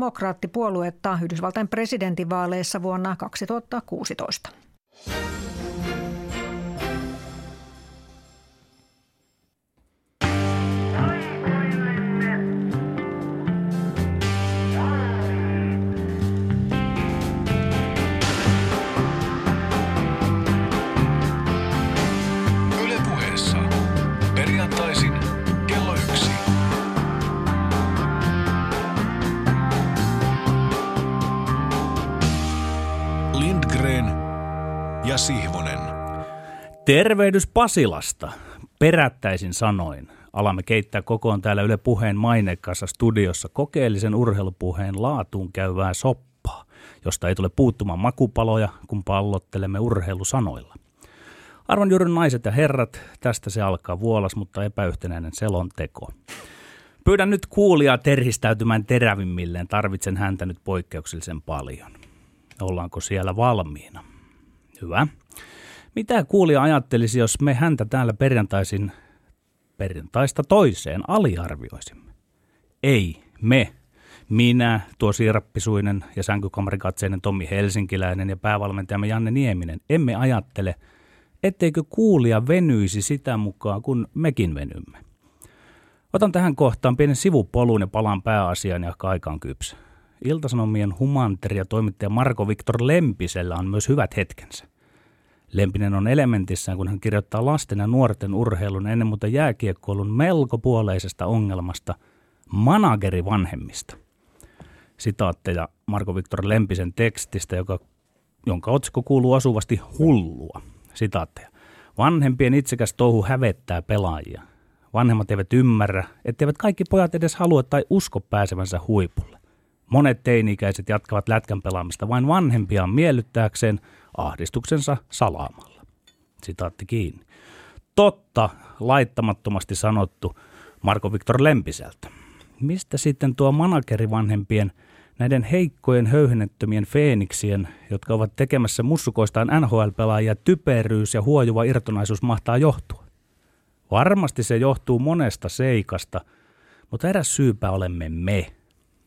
demokraattipuoluetta Yhdysvaltain presidentinvaaleissa vuonna 2016. Tervehdys Pasilasta. Perättäisin sanoin. Alamme keittää kokoon täällä Yle Puheen mainekkaassa studiossa kokeellisen urheilupuheen laatuun käyvää soppaa, josta ei tule puuttumaan makupaloja, kun pallottelemme urheilusanoilla. Arvon juuri naiset ja herrat, tästä se alkaa vuolas, mutta epäyhtenäinen selonteko. Pyydän nyt kuulijaa terhistäytymään terävimmilleen, tarvitsen häntä nyt poikkeuksellisen paljon. Ollaanko siellä valmiina? Hyvä. Mitä kuulija ajattelisi, jos me häntä täällä perjantaisin perjantaista toiseen aliarvioisimme? Ei, me. Minä, tuo siirappisuinen ja sänkykamarikatseinen Tommi Helsinkiläinen ja päävalmentajamme Janne Nieminen emme ajattele, etteikö kuulija venyisi sitä mukaan, kun mekin venymme. Otan tähän kohtaan pienen sivupolun ja palaan pääasiaan ja kaikaan kypsä. Iltasanomien humanteria toimittaja Marko Viktor Lempisellä on myös hyvät hetkensä. Lempinen on elementissään, kun hän kirjoittaa lasten ja nuorten urheilun ennen muuta jääkiekkoilun melko puoleisesta ongelmasta managerivanhemmista. Sitaatteja Marko Viktor Lempisen tekstistä, joka, jonka otsikko kuuluu asuvasti hullua. Sitaatteja. Vanhempien itsekäs touhu hävettää pelaajia. Vanhemmat eivät ymmärrä, etteivät kaikki pojat edes halua tai usko pääsevänsä huipulle. Monet teini-ikäiset jatkavat lätkän pelaamista vain vanhempiaan miellyttääkseen ahdistuksensa salaamalla. Sitaatti kiinni. Totta, laittamattomasti sanottu Marko Viktor Lempiseltä. Mistä sitten tuo managerivanhempien näiden heikkojen höyhennettömien feeniksien, jotka ovat tekemässä mussukoistaan NHL-pelaajia, typeryys ja huojuva irtonaisuus mahtaa johtua? Varmasti se johtuu monesta seikasta, mutta eräs syypä olemme me –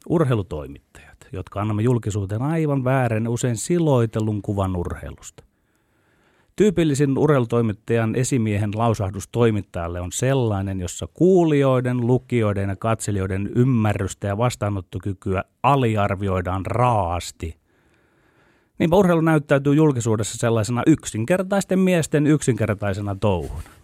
urheilutoimittajat, jotka annamme julkisuuteen aivan väärän usein siloitellun kuvan urheilusta. Tyypillisin urheilutoimittajan esimiehen lausahdus toimittajalle on sellainen, jossa kuulijoiden, lukijoiden ja katselijoiden ymmärrystä ja vastaanottokykyä aliarvioidaan raasti. Niinpä urheilu näyttäytyy julkisuudessa sellaisena yksinkertaisten miesten yksinkertaisena touhuna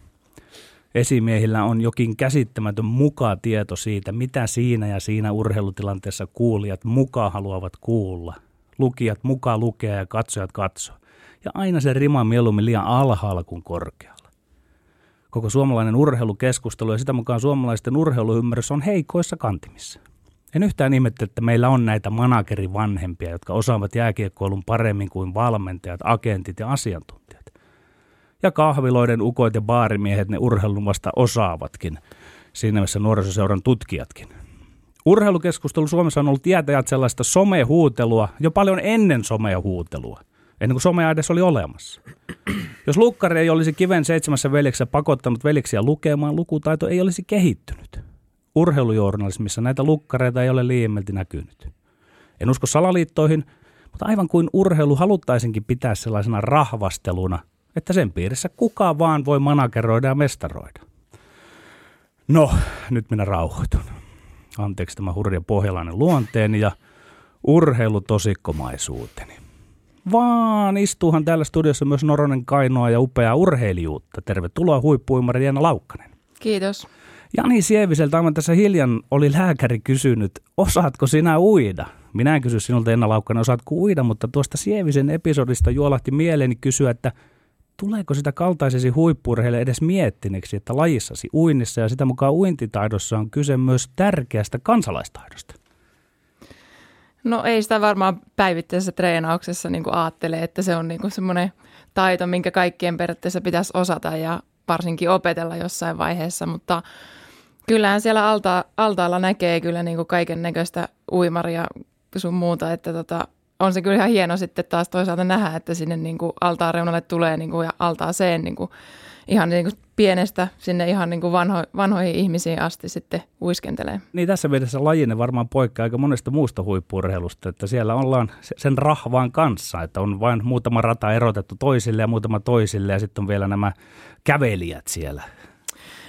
esimiehillä on jokin käsittämätön muka tieto siitä, mitä siinä ja siinä urheilutilanteessa kuulijat mukaan haluavat kuulla. Lukijat mukaan lukea ja katsojat katsoa. Ja aina se rima mieluummin liian alhaalla kuin korkealla. Koko suomalainen urheilukeskustelu ja sitä mukaan suomalaisten urheiluymmärrys on heikoissa kantimissa. En yhtään ihmettä, että meillä on näitä managerivanhempia, jotka osaavat jääkiekkoilun paremmin kuin valmentajat, agentit ja asiantuntijat ja kahviloiden ukot ja baarimiehet ne urheilun vasta osaavatkin. Siinä missä nuorisoseuran tutkijatkin. Urheilukeskustelu Suomessa on ollut jäätäjät sellaista somehuutelua jo paljon ennen somehuutelua. Ennen kuin somea edes oli olemassa. Jos lukkari ei olisi kiven seitsemässä veljeksessä pakottanut veljeksiä lukemaan, lukutaito ei olisi kehittynyt. Urheilujournalismissa näitä lukkareita ei ole liiemmälti näkynyt. En usko salaliittoihin, mutta aivan kuin urheilu haluttaisinkin pitää sellaisena rahvasteluna – että sen piirissä kuka vaan voi manageroida ja mestaroida. No, nyt minä rauhoitun. Anteeksi tämä hurja pohjalainen luonteeni ja urheilutosikkomaisuuteni. Vaan istuuhan täällä studiossa myös Noronen Kainoa ja upea urheilijuutta. Tervetuloa huippuimari Jana Laukkanen. Kiitos. Jani Sieviseltä aivan tässä hiljan oli lääkäri kysynyt, osaatko sinä uida? Minä en kysy sinulta Enna Laukkanen, osaatko uida, mutta tuosta Sievisen episodista juolahti mieleeni kysyä, että – tuleeko sitä kaltaisesi huippurheille edes miettineeksi, että lajissasi uinnissa ja sitä mukaan uintitaidossa on kyse myös tärkeästä kansalaistaidosta? No ei sitä varmaan päivittäisessä treenauksessa niin ajattele, että se on niin semmoinen taito, minkä kaikkien periaatteessa pitäisi osata ja varsinkin opetella jossain vaiheessa, mutta kyllähän siellä alta, altaalla näkee kyllä niin kaiken näköistä uimaria sun muuta, että tota, on se kyllä ihan hieno sitten taas toisaalta nähdä, että sinne niin kuin altaan reunalle tulee niin kuin ja altaaseen niin kuin ihan niin kuin pienestä sinne ihan niin kuin vanho, vanhoihin ihmisiin asti sitten uiskentelee. Niin tässä mielessä lajine varmaan poikkeaa aika monesta muusta huippurheilusta, että siellä ollaan sen rahvaan kanssa, että on vain muutama rata erotettu toisille ja muutama toisille ja sitten on vielä nämä kävelijät siellä.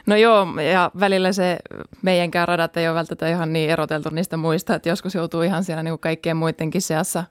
No joo, ja välillä se meidänkään radat ei ole välttämättä ihan niin eroteltu niistä muista, että joskus joutuu ihan siellä niin kuin kaikkien muidenkin seassa.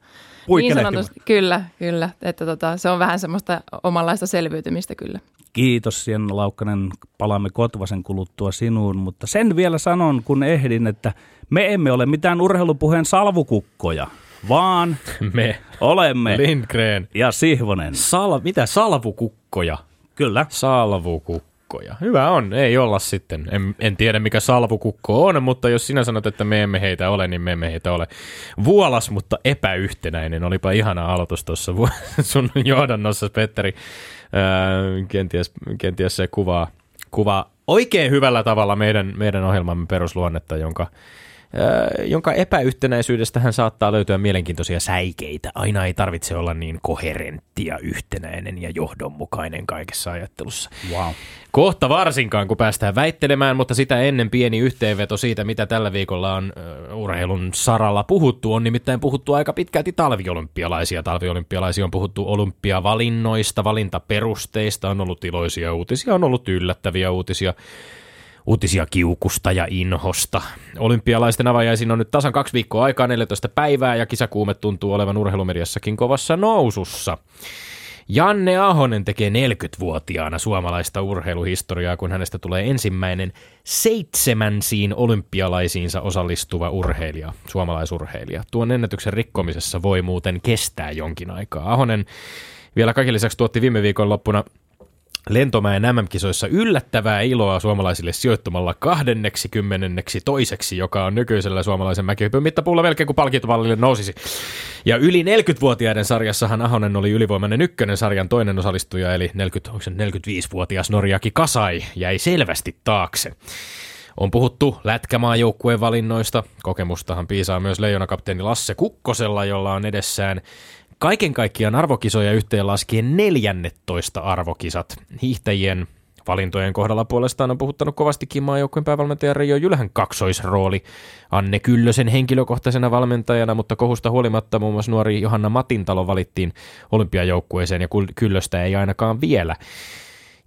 Niin sanotusti, kyllä, kyllä. Että tota, se on vähän semmoista omanlaista selviytymistä kyllä. Kiitos Jenna Laukkanen, palaamme Kotvasen kuluttua sinuun, mutta sen vielä sanon, kun ehdin, että me emme ole mitään urheilupuheen salvukukkoja, vaan me olemme Lindgren ja Sihvonen. Sal, mitä salvukukkoja? Kyllä. Salvukukkoja. Hyvä on, ei olla sitten. En, en tiedä mikä salvukukko on, mutta jos sinä sanot, että me emme heitä ole, niin me emme heitä ole. Vuolas, mutta epäyhtenäinen. Olipa ihana aloitus tuossa sun johdannossa, Petteri kenties, kenties se kuvaa, kuvaa oikein hyvällä tavalla meidän, meidän ohjelmamme perusluonnetta, jonka jonka epäyhtenäisyydestä saattaa löytyä mielenkiintoisia säikeitä. Aina ei tarvitse olla niin koherentti ja yhtenäinen ja johdonmukainen kaikessa ajattelussa. Wow. Kohta varsinkaan, kun päästään väittelemään, mutta sitä ennen pieni yhteenveto siitä, mitä tällä viikolla on urheilun saralla puhuttu. On nimittäin puhuttu aika pitkälti talviolympialaisia. Talviolympialaisia on puhuttu olympiavalinnoista, valintaperusteista, on ollut iloisia uutisia, on ollut yllättäviä uutisia uutisia kiukusta ja inhosta. Olympialaisten avajaisiin on nyt tasan kaksi viikkoa aikaa, 14 päivää, ja kisakuume tuntuu olevan urheilumediassakin kovassa nousussa. Janne Ahonen tekee 40-vuotiaana suomalaista urheiluhistoriaa, kun hänestä tulee ensimmäinen seitsemänsiin olympialaisiinsa osallistuva urheilija, suomalaisurheilija. Tuon ennätyksen rikkomisessa voi muuten kestää jonkin aikaa. Ahonen vielä kaiken lisäksi tuotti viime viikon loppuna Lentomäen MM-kisoissa yllättävää iloa suomalaisille sijoittumalla kahdenneksi kymmenenneksi toiseksi, joka on nykyisellä suomalaisen mäkihypyn mittapuulla melkein kuin palkintovallille nousisi. Ja yli 40-vuotiaiden sarjassahan Ahonen oli ylivoimainen ykkönen sarjan toinen osallistuja, eli 40, 45-vuotias Norjaki Kasai jäi selvästi taakse. On puhuttu lätkämaajoukkueen valinnoista. Kokemustahan piisaa myös leijonakapteeni Lasse Kukkosella, jolla on edessään Kaiken kaikkiaan arvokisoja yhteen laskien 14 arvokisat. Hiihtäjien valintojen kohdalla puolestaan on puhuttanut kovastikin maajoukkueen päävalmentaja Reijo Jylhän kaksoisrooli. Anne Kyllösen henkilökohtaisena valmentajana, mutta kohusta huolimatta muun muassa nuori Johanna Matintalo valittiin olympiajoukkueeseen ja Kyllöstä ei ainakaan vielä.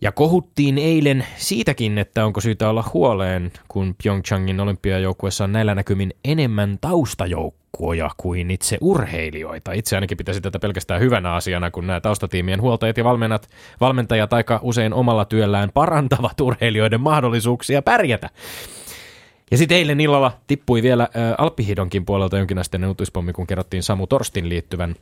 Ja kohuttiin eilen siitäkin, että onko syytä olla huoleen, kun Pyeongchangin olympiajoukkueessa on näillä näkymin enemmän taustajoukkoja kuin itse urheilijoita. Itse ainakin pitäisi tätä pelkästään hyvänä asiana, kun nämä taustatiimien huoltajat ja valmennat, valmentajat aika usein omalla työllään parantavat urheilijoiden mahdollisuuksia pärjätä. Ja sitten eilen illalla tippui vielä äh, Alppihidonkin puolelta jonkinasteinen uutispommi, kun kerrottiin Samu Torstin liittyvän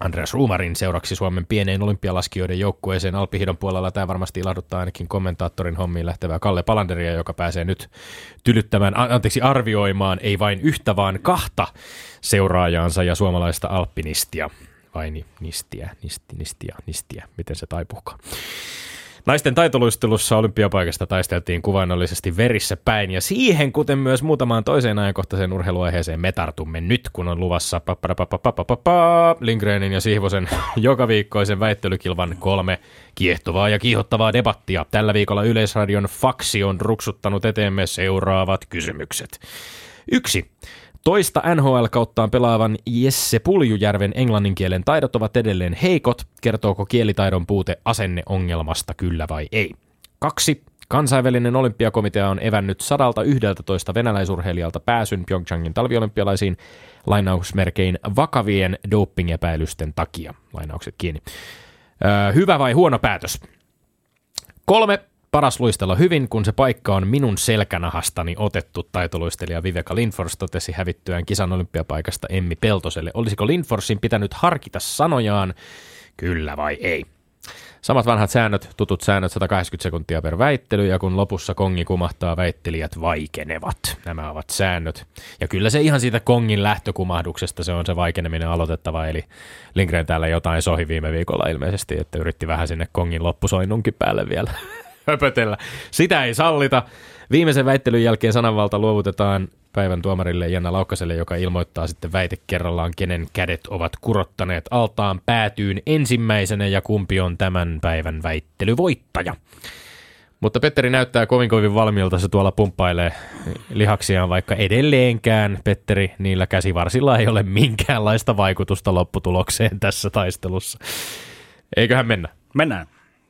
Andreas Ruumarin seuraksi Suomen pieneen olympialaskijoiden joukkueeseen Alpihidon puolella. Tämä varmasti ilahduttaa ainakin kommentaattorin hommiin lähtevää Kalle Palanderia, joka pääsee nyt tylyttämään, anteeksi arvioimaan ei vain yhtä, vaan kahta seuraajaansa ja suomalaista alpinistia. Vai nistiä, nisti, nistia, nistiä, miten se taipuukaan. Naisten taitoluistelussa olympiapaikasta taisteltiin kuvainnollisesti verissä päin ja siihen, kuten myös muutamaan toiseen ajankohtaiseen urheiluaiheeseen me tartumme nyt, kun on luvassa Lindgrenin ja Sihvosen joka viikkoisen väittelykilvan kolme kiehtovaa ja kiihottavaa debattia. Tällä viikolla Yleisradion faksi on ruksuttanut eteemme seuraavat kysymykset. Yksi. Toista NHL-kauttaan pelaavan Jesse Puljujärven englanninkielen taidot ovat edelleen heikot. Kertooko kielitaidon puute asenneongelmasta kyllä vai ei? Kaksi. Kansainvälinen olympiakomitea on evännyt 111 venäläisurheilijalta pääsyn Pyeongchangin talviolympialaisiin lainausmerkein vakavien dopingepäilysten takia. Lainaukset kiinni. Öö, hyvä vai huono päätös? Kolme paras luistella hyvin, kun se paikka on minun selkänahastani otettu, taitoluistelija Viveka Lindfors totesi hävittyään kisan olympiapaikasta Emmi Peltoselle. Olisiko Lindforsin pitänyt harkita sanojaan, kyllä vai ei? Samat vanhat säännöt, tutut säännöt, 180 sekuntia per väittely, ja kun lopussa kongi kumahtaa, väittelijät vaikenevat. Nämä ovat säännöt. Ja kyllä se ihan siitä kongin lähtökumahduksesta se on se vaikeneminen aloitettava, eli Lindgren täällä jotain sohi viime viikolla ilmeisesti, että yritti vähän sinne kongin loppusoinnunkin päälle vielä höpötellä. Sitä ei sallita. Viimeisen väittelyn jälkeen sananvalta luovutetaan päivän tuomarille Jenna Laukkaselle, joka ilmoittaa sitten väite kerrallaan, kenen kädet ovat kurottaneet altaan päätyyn ensimmäisenä ja kumpi on tämän päivän väittelyvoittaja. Mutta Petteri näyttää kovin kovin valmiilta, se tuolla pumppailee lihaksiaan, vaikka edelleenkään Petteri niillä käsivarsilla ei ole minkäänlaista vaikutusta lopputulokseen tässä taistelussa. Eiköhän mennä. Mennään.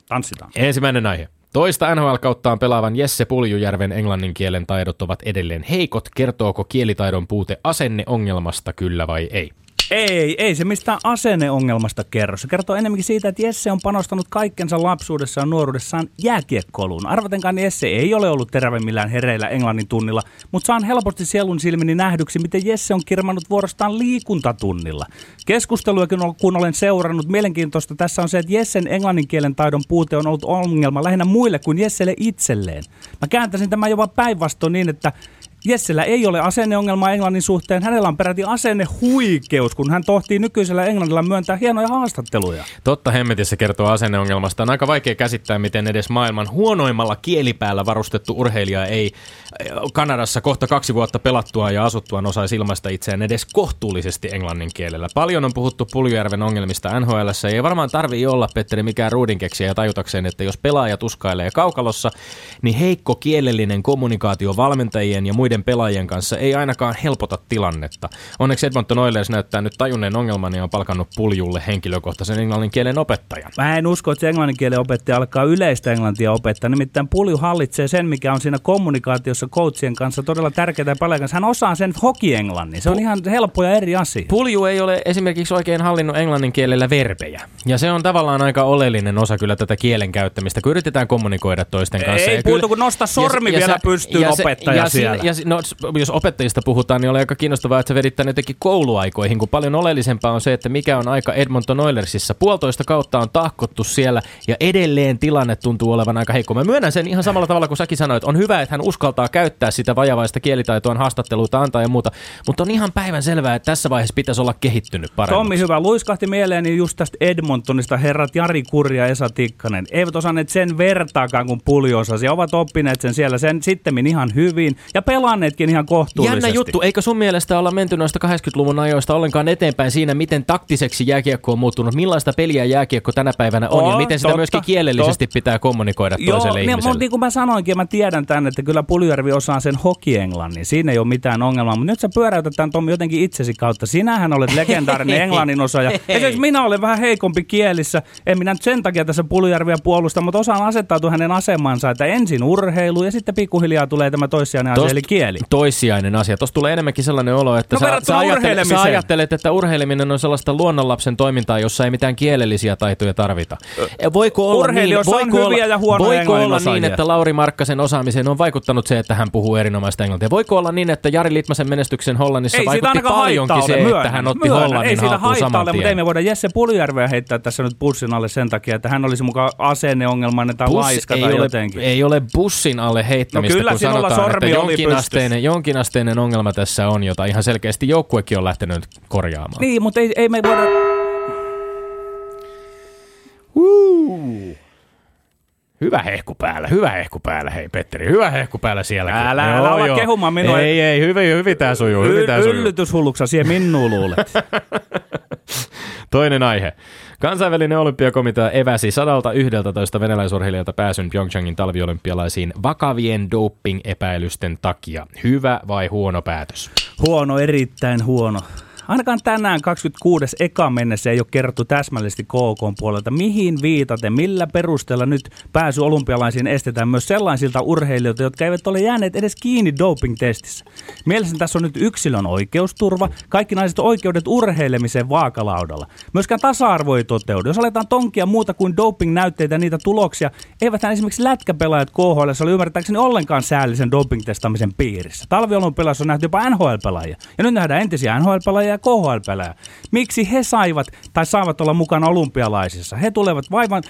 Tanssitaan. Ensimmäinen aihe. Toista NHL-kauttaan pelaavan Jesse Puljujärven englannin kielen taidot ovat edelleen heikot. Kertooko kielitaidon puute asenneongelmasta kyllä vai ei? Ei, ei se mistään asenneongelmasta kerro. Se kertoo enemmänkin siitä, että Jesse on panostanut kaikkensa lapsuudessaan nuoruudessaan jääkiekkoluun. Arvatenkaan Jesse ei ole ollut terävimmillään hereillä englannin tunnilla, mutta saan helposti sielun silmini nähdyksi, miten Jesse on kirmannut vuorostaan liikuntatunnilla. Keskusteluakin kun olen seurannut, mielenkiintoista tässä on se, että Jessen englannin kielen taidon puute on ollut ongelma lähinnä muille kuin Jesselle itselleen. Mä kääntäisin tämän jopa päinvastoin niin, että Jessellä ei ole asenneongelmaa englannin suhteen. Hänellä on peräti asennehuikeus, kun hän tohtii nykyisellä englannilla myöntää hienoja haastatteluja. Totta hemmetissä kertoo asenneongelmasta. On aika vaikea käsittää, miten edes maailman huonoimmalla kielipäällä varustettu urheilija ei eh, Kanadassa kohta kaksi vuotta pelattua ja asuttua osaisi ilmaista itseään edes kohtuullisesti englannin kielellä. Paljon on puhuttu Puljujärven ongelmista NHL. Ei varmaan tarvii olla, Petteri, mikään ruudinkeksiä ja tajutakseen, että jos pelaaja tuskailee kaukalossa, niin heikko kielellinen kommunikaatio valmentajien ja muiden muiden pelaajien kanssa ei ainakaan helpota tilannetta. Onneksi Edmonton Oilers näyttää nyt tajunneen ongelman ja on palkannut puljulle henkilökohtaisen englannin kielen opettajan. Mä en usko, että se englannin kielen opettaja alkaa yleistä englantia opettaa. Nimittäin pulju hallitsee sen, mikä on siinä kommunikaatiossa coachien kanssa todella tärkeää pelaajan kanssa. Hän osaa sen hokienglannin. Se on ihan helppo ja eri asia. Pulju ei ole esimerkiksi oikein hallinnut englannin kielellä verbejä. Ja se on tavallaan aika oleellinen osa kyllä tätä kielen käyttämistä, kun yritetään kommunikoida toisten kanssa. Ei ja puutu, kun nosta sormi ja, vielä pystyyn opettaja ja, siellä. Ja, no, jos opettajista puhutaan, niin oli aika kiinnostavaa, että se vedit tänne jotenkin kouluaikoihin, kun paljon oleellisempaa on se, että mikä on aika Edmonton Oilersissa. Puolitoista kautta on tahkottu siellä ja edelleen tilanne tuntuu olevan aika heikko. Mä myönnän sen ihan samalla tavalla kuin säkin sanoit. On hyvä, että hän uskaltaa käyttää sitä vajavaista kielitaitoa haastatteluita antaa ja muuta, mutta on ihan päivän selvää, että tässä vaiheessa pitäisi olla kehittynyt paremmin. Tommi hyvä. Luiskahti mieleeni just tästä Edmontonista herrat Jari Kurja ja Esa Tikkanen. Eivät osanneet sen vertaakaan kuin puli osasi. Ovat oppineet sen siellä sen sitten ihan hyvin ja pelanneetkin ihan kohtuullisesti. Jännä juttu. Eikö sun mielestä olla menty noista 80-luvun ajoista ollenkaan eteenpäin siinä, miten taktiseksi jääkiekko on muuttunut? Millaista peliä jääkiekko tänä päivänä on, on ja miten sitä totta, myöskin kielellisesti totta. pitää kommunikoida Joo, toiselle niin, ihmiselle? Niin kuin mä sanoinkin, mä tiedän tämän, että kyllä Puljärvi osaa sen hokienglannin. Siinä ei ole mitään ongelmaa, mutta nyt sä pyöräytät tämän Tommi jotenkin itsesi kautta. Sinähän olet legendaarinen englannin osaaja. Esimerkiksi minä olen vähän heikompi kielissä. En minä nyt sen takia tässä Puljärviä puolusta, mutta osaan asettautua hänen asemansa, että ensin urheilu ja sitten pikkuhiljaa tulee tämä toissijainen asia, eli kieli. Toissijainen asia. Tuossa tulee enemmänkin sellainen olo, että no, sä, sä, ajattelet, sä ajattelet, että urheileminen on sellaista luonnonlapsen toimintaa, jossa ei mitään kielellisiä taitoja tarvita. Voiko olla niin, voiko olla, ja voiko olla niin, että Lauri Markkasen osaamiseen on vaikuttanut se, että hän puhuu erinomaista englantia? Voiko olla niin, että Jari Litmasen menestyksen Hollannissa ei vaikutti paljonkin se, myönnä, että hän otti myönnä, Hollannin ei haltuun saman ole, mutta ei me voida Jesse Puljärveä heittää tässä nyt bussin alle sen takia, että hän olisi mukaan asenneongelmainen tai Bus laiska tai ei jotenkin. Ole, ei ole bussin alle heittämistä, no kyllä, kun sanotaan, että jonkinasteinen, jonkinasteinen ongelma tässä on, jota ihan selkeästi joukkuekin on lähtenyt korjaamaan. Niin, mutta ei, ei me voida... Uh. Hyvä hehku päällä, hyvä hehku päällä, hei Petteri, hyvä hehku päällä sielläkin. Älä, älä älä ole kehumaan minua. Ei, ei, hyvin, hyvin tää sujuu, hyvin tää sujuu. Minua luulet. Toinen aihe. Kansainvälinen olympiakomitea eväsi 111 venäläisurheilijalta pääsyn Pyeongchangin talviolympialaisiin vakavien doping-epäilysten takia. Hyvä vai huono päätös? Huono, erittäin huono. Ainakaan tänään 26. eka mennessä ei ole kerrottu täsmällisesti KK puolelta, mihin viitaten, millä perusteella nyt pääsy olympialaisiin estetään myös sellaisilta urheilijoilta, jotka eivät ole jääneet edes kiinni doping-testissä. Mielestäni tässä on nyt yksilön oikeusturva, kaikki naiset oikeudet urheilemiseen vaakalaudalla. Myöskään tasa-arvo ei toteudu. Jos aletaan tonkia muuta kuin doping-näytteitä niitä tuloksia, eivät esimerkiksi lätkäpelaajat KHL oli ymmärtääkseni ollenkaan säällisen doping-testaamisen piirissä. Talviolympialaisissa on nähty jopa NHL-pelaajia. Ja nyt nähdään entisiä NHL-pelaajia ja KHL-pelejä. Miksi he saivat tai saavat olla mukana olympialaisissa? He tulevat vaivan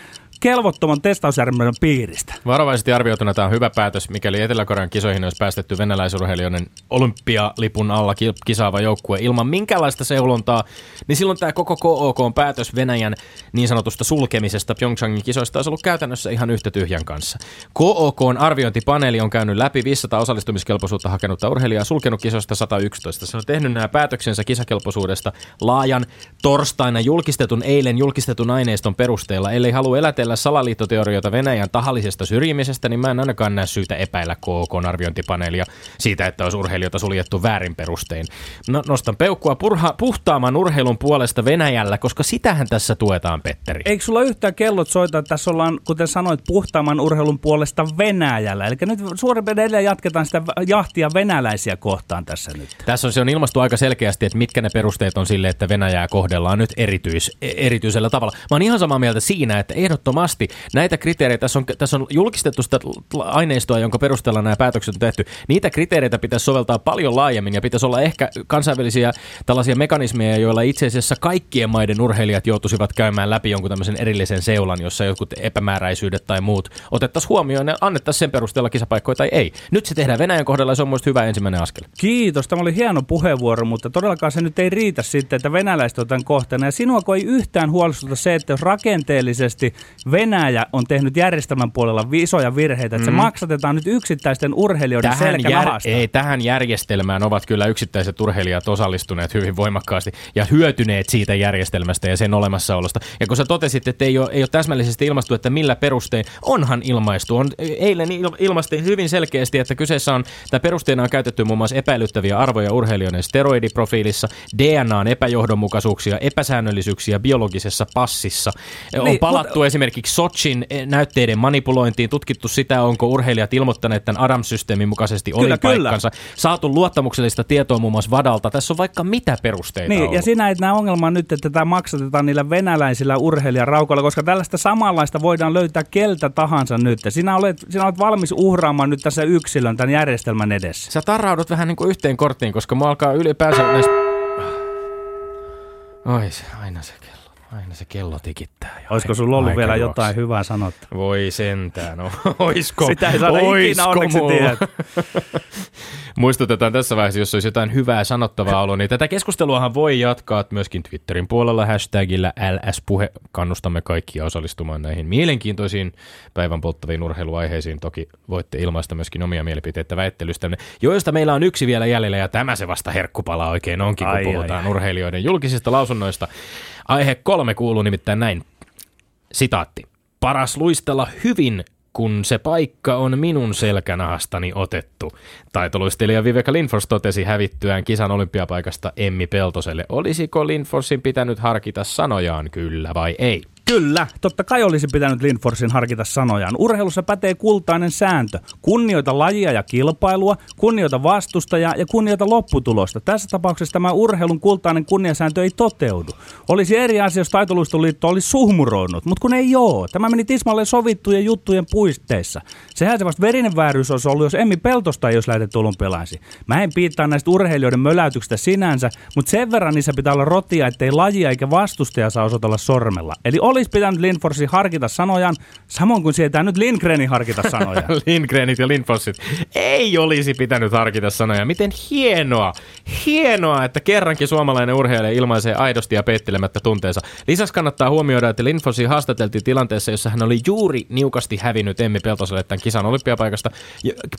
kelvottoman testausjärjestelmän piiristä. Varovaisesti arvioituna tämä on hyvä päätös, mikäli Etelä-Korean kisoihin olisi päästetty venäläisurheilijoiden olympialipun alla kisaava joukkue ilman minkäänlaista seulontaa, niin silloin tämä koko KOK on päätös Venäjän niin sanotusta sulkemisesta Pyeongchangin kisoista olisi ollut käytännössä ihan yhtä tyhjän kanssa. KOK on arviointipaneeli on käynyt läpi 500 osallistumiskelpoisuutta hakenutta urheilijaa sulkenut kisoista 111. Se on tehnyt nämä päätöksensä kisakelpoisuudesta laajan torstaina julkistetun eilen julkistetun aineiston perusteella. Ellei halua elätellä salaliittoteorioita Venäjän tahallisesta syrjimisestä, niin mä en ainakaan näe syytä epäillä KOK arviointipaneelia siitä, että olisi urheilijoita suljettu väärin perustein. No, nostan peukkua purha, puhtaamman urheilun puolesta Venäjällä, koska sitähän tässä tuetaan, Petteri. Eikö sulla yhtään kellot soita, että tässä ollaan, kuten sanoit, puhtaamman urheilun puolesta Venäjällä? Eli nyt suurin edelleen jatketaan sitä jahtia venäläisiä kohtaan tässä nyt. Tässä on, se on ilmastu aika selkeästi, että mitkä ne perusteet on sille, että Venäjää kohdellaan nyt erityis, erityisellä tavalla. Mä oon ihan samaa mieltä siinä, että ehdottomasti näitä kriteereitä, tässä on, tässä on julkistettu sitä aineistoa, jonka perusteella nämä päätökset on tehty, niitä kriteereitä pitäisi soveltaa paljon laajemmin ja pitäisi olla ehkä kansainvälisiä tällaisia mekanismeja, joilla itse asiassa kaikkien maiden urheilijat joutuisivat käymään läpi jonkun tämmöisen erillisen seulan, jossa jotkut epämääräisyydet tai muut otettaisiin huomioon ja annettaisiin sen perusteella kisapaikkoja tai ei. Nyt se tehdään Venäjän kohdalla ja se on mielestäni hyvä ensimmäinen askel. Kiitos, tämä oli hieno puheenvuoro, mutta todellakaan se nyt ei riitä sitten, että venäläiset on tämän kohteena. Ja sinua ei yhtään huolestuta se, että jos rakenteellisesti Venäjä on tehnyt järjestelmän puolella isoja virheitä, että mm. se maksatetaan nyt yksittäisten urheilijoiden tähän jär- Ei, tähän järjestelmään ovat kyllä yksittäiset urheilijat osallistuneet hyvin voimakkaasti ja hyötyneet siitä järjestelmästä ja sen olemassaolosta. Ja kun sä totesit, että ei ole, ei ole täsmällisesti ilmaistu, että millä perustein, onhan ilmaistu. On, eilen ilmaistiin hyvin selkeästi, että kyseessä on, tämä perusteena on käytetty muun muassa epäilyttäviä arvoja urheilijoiden steroidiprofiilissa, DNAn epäjohdonmukaisuuksia, epäsäännöllisyyksiä biologisessa passissa. On niin, palattu mutta... esimerkiksi Sochin eh, näytteiden manipulointiin, tutkittu sitä, onko urheilijat ilmoittaneet tämän Adams-systeemin mukaisesti oli paikkansa. Saatu luottamuksellista tietoa muun muassa Vadalta. Tässä on vaikka mitä perusteita Niin, ollut. ja sinä et näe ongelmaa nyt, että tämä maksatetaan niillä venäläisillä urheilijaraukoilla, koska tällaista samanlaista voidaan löytää keltä tahansa nyt. Sinä olet, sinä olet valmis uhraamaan nyt tässä yksilön tämän järjestelmän edessä. Sä tarraudut vähän niin kuin yhteen korttiin, koska mua alkaa ylipäänsä näistä... Oi se, aina se Aina se kello tikittää. Jo. Olisiko sulla ollut vielä juoksi. jotain hyvää sanottu? Voi sentään, no, oisko? Sitä ei saada ikinä onneksi Muistutetaan tässä vaiheessa, jos olisi jotain hyvää sanottavaa ollut, niin tätä keskusteluahan voi jatkaa myöskin Twitterin puolella hashtagillä LS-puhe. Kannustamme kaikkia osallistumaan näihin mielenkiintoisiin päivän polttaviin urheiluaiheisiin. Toki voitte ilmaista myöskin omia mielipiteitä väittelystä, joista meillä on yksi vielä jäljellä ja tämä se vasta herkkupala oikein onkin, kun ai, puhutaan ai, urheilijoiden julkisista lausunnoista. Aihe kolme kuuluu nimittäin näin. Sitaatti. Paras luistella hyvin, kun se paikka on minun selkänahastani otettu. Taitoluistelija Viveka Lindfors totesi hävittyään kisan olympiapaikasta Emmi Peltoselle. Olisiko Lindforsin pitänyt harkita sanojaan kyllä vai ei? Kyllä, totta kai olisi pitänyt Lindforsin harkita sanojaan. Urheilussa pätee kultainen sääntö. Kunnioita lajia ja kilpailua, kunnioita vastustajaa ja kunnioita lopputulosta. Tässä tapauksessa tämä urheilun kultainen kunniasääntö ei toteudu. Olisi eri asia, jos taitoluistoliitto olisi suhmuroinut, mutta kun ei oo. Tämä meni tismalle sovittujen juttujen puisteissa. Sehän se vasta verinen vääryys olisi ollut, jos Emmi Peltosta ei olisi lähetetty olympialaisiin. Mä en piittaa näistä urheilijoiden möläytyksistä sinänsä, mutta sen verran niissä pitää olla rotia, ettei lajia eikä vastustaja saa osoitella sormella. Eli olisi pitänyt Lindforsin harkita sanojaan, samoin kuin sietää nyt Lindgrenin harkita sanojaan. Lindgrenit ja Lindforsit ei olisi pitänyt harkita sanoja. Miten hienoa, hienoa, että kerrankin suomalainen urheilija ilmaisee aidosti ja peittelemättä tunteensa. Lisäksi kannattaa huomioida, että Lindforsi haastateltiin tilanteessa, jossa hän oli juuri niukasti hävinnyt Emmi Peltoselle tämän kisan olympiapaikasta,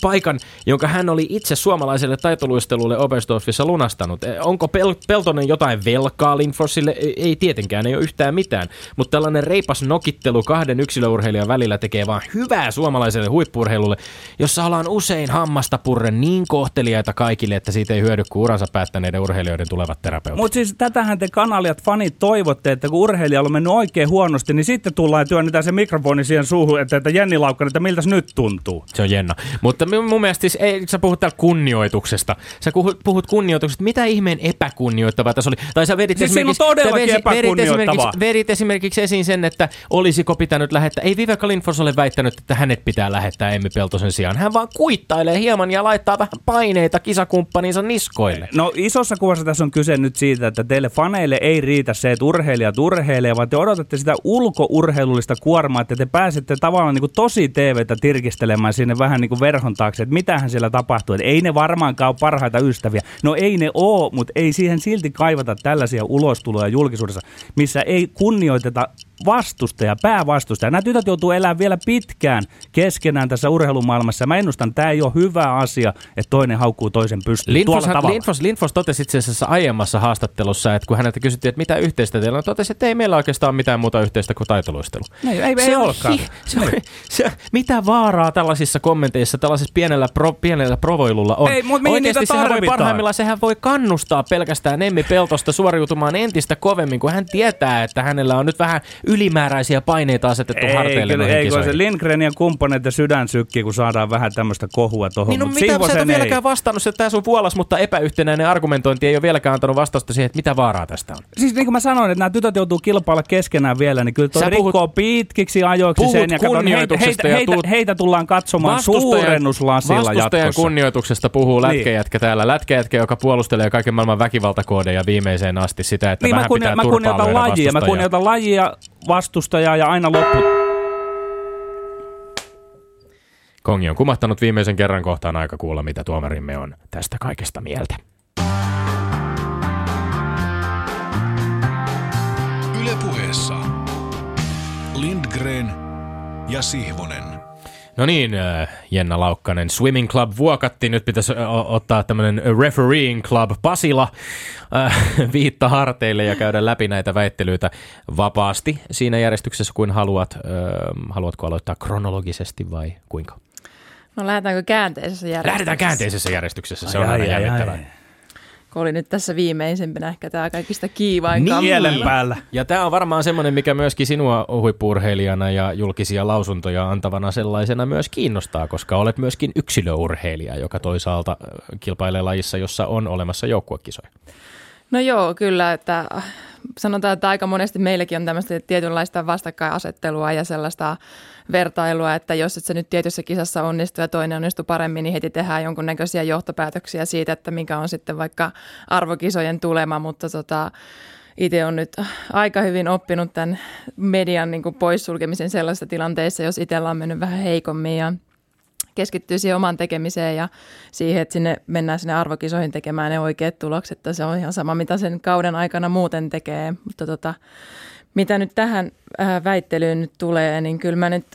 paikan, jonka hän oli itse suomalaiselle taitoluistelulle Oberstdorfissa lunastanut. E, onko Pel- Peltonen jotain velkaa Lindforsille? Ei tietenkään, ei ole yhtään mitään, mutta tällainen reipas nokittelu kahden yksilöurheilijan välillä tekee vaan hyvää suomalaiselle huippurheilulle, jossa ollaan usein hammasta purren niin kohteliaita kaikille, että siitä ei hyödy kuin uransa päättäneiden urheilijoiden tulevat terapeutit. Mutta siis tätähän te kanaliat fanit toivotte, että kun urheilijalla on mennyt oikein huonosti, niin sitten tullaan ja työnnetään se mikrofoni siihen suuhun, että, että Jenni Laukkanen, että miltä se nyt tuntuu. Se on Jenna. Mutta mun mielestä siis, ei, sä puhut täällä kunnioituksesta. Sä puhut kunnioituksesta. Mitä ihmeen epäkunnioittavaa tässä oli? Tai sä vedit siis esimerkiksi, on todellakin vedit, vedit esimerkiksi, vedit esimerkiksi esiin sen, että olisiko pitänyt lähettää. Ei Viveka Lindfors ole väittänyt, että hänet pitää lähettää Emmi Peltosen sijaan. Hän vaan kuittailee hieman ja laittaa vähän paineita kisakumppaninsa niskoille. No isossa kuvassa tässä on kyse nyt siitä, että teille faneille ei riitä se, että urheilijat urheilee, vaan te odotatte sitä ulkourheilullista kuormaa, että te pääsette tavallaan niin kuin tosi TVtä tirkistelemään sinne vähän niin kuin verhon taakse, että mitähän siellä tapahtuu. Että ei ne varmaankaan ole parhaita ystäviä. No ei ne oo, mutta ei siihen silti kaivata tällaisia ulostuloja julkisuudessa, missä ei kunnioiteta vastustaja, päävastustaja. Nämä tytöt joutuu elämään vielä pitkään keskenään tässä urheilumaailmassa. Mä ennustan, että tämä ei ole hyvä asia, että toinen haukkuu toisen pystyyn tavalla. Lindfors, Lindfors totesi itse asiassa aiemmassa haastattelussa, että kun häneltä kysyttiin, että mitä yhteistä teillä on, totesi, että ei meillä oikeastaan ole mitään muuta yhteistä kuin taitoluistelu. Ei, ei, ei se on, olekaan. se on, se, mitä vaaraa tällaisissa kommenteissa, tällaisessa pienellä, pro, pienellä provoilulla on? Ei, mut mihin Oikeasti niitä sehän voi tarvitaan? parhaimmillaan, sehän voi kannustaa pelkästään Emmi Peltosta suoriutumaan entistä kovemmin, kun hän tietää, että hänellä on nyt vähän ylimääräisiä paineita asetettu Ei, harteille kyllä, ei, kun se Lindgren ja kumppaneiden sydän sykkii, kun saadaan vähän tämmöistä kohua tuohon. Niin no mitä, sä et ole ei. vieläkään vastannut, että tämä sun puolas, mutta epäyhtenäinen argumentointi ei ole vieläkään antanut vastausta siihen, että mitä vaaraa tästä on. Siis niin kuin mä sanoin, että nämä tytöt joutuu kilpailla keskenään vielä, niin kyllä toi Sä puhut- rikkoo pitkiksi ajoiksi sen. Ja kato, heitä, heitä, ja heitä, tuut- heitä, tullaan katsomaan suurennuslasilla vastustajan jatkossa. kunnioituksesta puhuu Niin. lätkejätkä täällä. Lätkejätkä, joka puolustelee kaiken maailman väkivaltakoodeja viimeiseen asti sitä, että Niin mä, vähän kunnia, pitää mä kunnioitan lajia, mä kunnioitan lajia, vastustajaa ja aina loppu. Kongi on kumahtanut viimeisen kerran kohtaan aika kuulla, mitä tuomarimme on tästä kaikesta mieltä. Ylepuheessa Lindgren ja Sihvonen. No niin, äh, Jenna Laukkanen, Swimming Club Vuokatti. Nyt pitäisi ottaa tämmöinen Refereeing Club Pasila äh, viitta harteille ja käydä läpi näitä väittelyitä vapaasti siinä järjestyksessä kuin haluat. Äh, haluatko aloittaa kronologisesti vai kuinka? No lähdetäänkö käänteisessä järjestyksessä? Lähdetään käänteisessä järjestyksessä, se on Ai, aina ai, ai, jännittävää. Kun oli nyt tässä viimeisimpänä ehkä tämä kaikista kiivain Niin. kappale. Mielen päällä. Ja tämä on varmaan semmoinen, mikä myöskin sinua huippuurheilijana ja julkisia lausuntoja antavana sellaisena myös kiinnostaa, koska olet myöskin yksilöurheilija, joka toisaalta äh, kilpailee lajissa, jossa on olemassa joukkuekisoja. No joo, kyllä, että sanotaan, että aika monesti meilläkin on tämmöistä tietynlaista vastakkainasettelua ja sellaista vertailua, että jos et sä nyt tietyssä kisassa onnistu ja toinen onnistuu paremmin, niin heti tehdään jonkunnäköisiä johtopäätöksiä siitä, että mikä on sitten vaikka arvokisojen tulema, mutta tota, itse on nyt aika hyvin oppinut tämän median niin kuin poissulkemisen sellaisissa tilanteissa, jos itsellä on mennyt vähän heikommin ja keskittyy siihen omaan tekemiseen ja siihen, että sinne mennään sinne arvokisoihin tekemään ne oikeat tulokset. Että se on ihan sama, mitä sen kauden aikana muuten tekee. Mutta tota, mitä nyt tähän äh, väittelyyn nyt tulee, niin kyllä mä nyt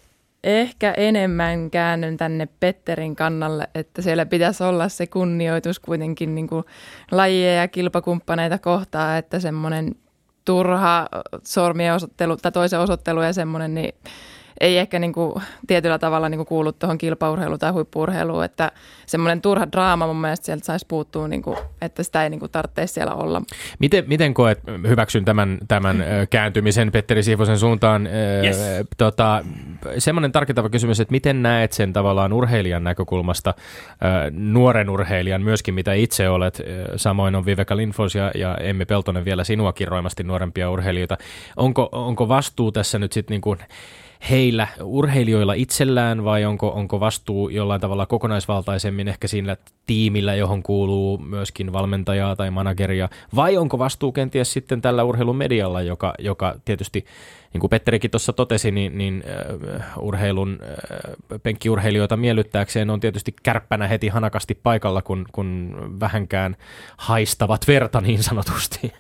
ehkä enemmän käännyn tänne Petterin kannalle, että siellä pitäisi olla se kunnioitus kuitenkin niin kuin lajia ja kilpakumppaneita kohtaan, että semmoinen turha sormien osoittelu tai toisen osoittelu ja semmoinen, niin ei ehkä niin kuin tietyllä tavalla niin kuin kuulu tuohon kilpaurheiluun tai huippuurheiluun, että semmoinen turha draama mun mielestä sieltä saisi puuttua, niin kuin, että sitä ei niin kuin tarvitse siellä olla. Miten, miten koet, hyväksyn tämän, tämän kääntymisen Petteri Siivosen suuntaan, Yes. tota, semmoinen tarkentava kysymys, että miten näet sen tavallaan urheilijan näkökulmasta, nuoren urheilijan myöskin, mitä itse olet, samoin on Viveka Lindfors ja, ja Emmi Peltonen vielä sinua kirroimasti nuorempia urheilijoita. Onko, onko vastuu tässä nyt sitten niin kuin heillä urheilijoilla itsellään vai onko, onko vastuu jollain tavalla kokonaisvaltaisemmin ehkä siinä tiimillä, johon kuuluu myöskin valmentajaa tai manageria, vai onko vastuu kenties sitten tällä urheilun medialla, joka, joka tietysti, niin kuin Petterikin tuossa totesi, niin, niin äh, urheilun, äh, penkkiurheilijoita miellyttääkseen on tietysti kärppänä heti hanakasti paikalla, kun, kun vähänkään haistavat verta niin sanotusti.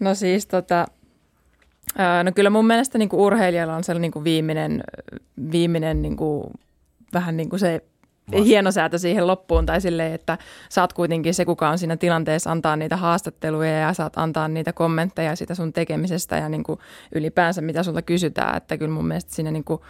No siis tota, no kyllä mun mielestä niin kuin urheilijalla on sellainen niin kuin viimeinen, viimeinen niin kuin, vähän niin kuin se hienosäätö siihen loppuun tai silleen, että sä oot kuitenkin se, kuka on siinä tilanteessa antaa niitä haastatteluja ja saat antaa niitä kommentteja sitä sun tekemisestä ja niin kuin ylipäänsä mitä sulta kysytään, että kyllä mun mielestä siinä niin kuin,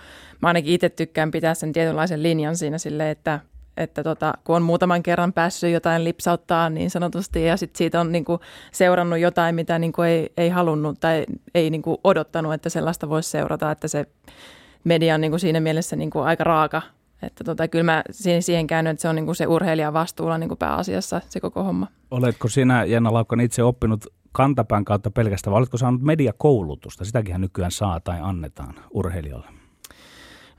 mä ainakin itse tykkään pitää sen tietynlaisen linjan siinä silleen, että että tota, kun on muutaman kerran päässyt jotain lipsauttaa niin sanotusti ja sit siitä on niinku seurannut jotain, mitä niinku ei, ei halunnut tai ei niinku odottanut, että sellaista voisi seurata, että se media on niinku siinä mielessä niinku aika raaka. Että tota, kyllä mä siihen, käännyn, että se on niinku se urheilijan vastuulla niinku pääasiassa se koko homma. Oletko sinä, Jenna Laukkan, itse oppinut kantapään kautta pelkästään, vai oletko saanut mediakoulutusta? Sitäkin nykyään saa tai annetaan urheilijoille.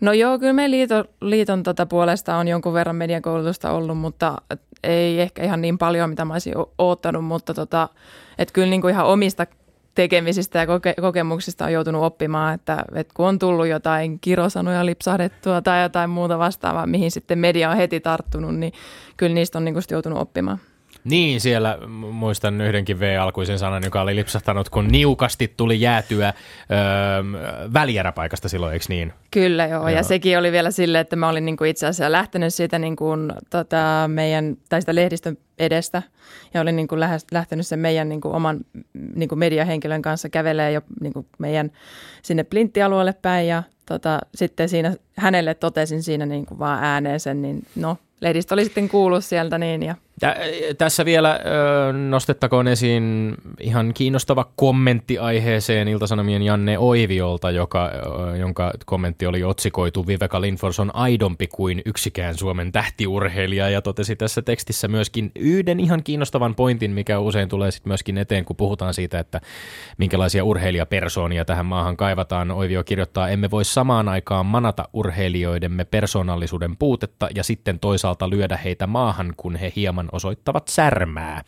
No joo, kyllä me liiton, liiton tota puolesta on jonkun verran mediakoulutusta ollut, mutta ei ehkä ihan niin paljon, mitä mä olisin oottanut, mutta tota, et kyllä niin kuin ihan omista tekemisistä ja koke- kokemuksista on joutunut oppimaan, että, että kun on tullut jotain kirosanoja lipsahdettua tai jotain muuta vastaavaa, mihin sitten media on heti tarttunut, niin kyllä niistä on niin kuin joutunut oppimaan. Niin, siellä muistan yhdenkin V-alkuisen sanan, joka oli lipsahtanut, kun niukasti tuli jäätyä öö, välieräpaikasta silloin, eikö niin? Kyllä joo, joo. ja sekin oli vielä sille, että mä olin niin kuin itse asiassa lähtenyt siitä niin kuin, tota, meidän, tai sitä lehdistön edestä, ja olin niin kuin lähtenyt sen meidän niin kuin oman niin kuin mediahenkilön kanssa kävelee jo niin kuin meidän sinne plinttialueelle päin, ja tota, sitten siinä hänelle totesin siinä niin kuin vaan ääneen sen, niin no, lehdistö oli sitten kuullut sieltä niin, ja Tä, tässä vielä ö, nostettakoon esiin ihan kiinnostava kommentti aiheeseen Iltasanomien Janne Oiviolta, joka, ö, jonka kommentti oli otsikoitu Viveka Lindfors on aidompi kuin yksikään Suomen tähtiurheilija ja totesi tässä tekstissä myöskin yhden ihan kiinnostavan pointin, mikä usein tulee sitten myöskin eteen, kun puhutaan siitä, että minkälaisia urheilijapersoonia tähän maahan kaivataan. Oivio kirjoittaa, emme voi samaan aikaan manata urheilijoidemme persoonallisuuden puutetta ja sitten toisaalta lyödä heitä maahan, kun he hieman osoittavat särmää.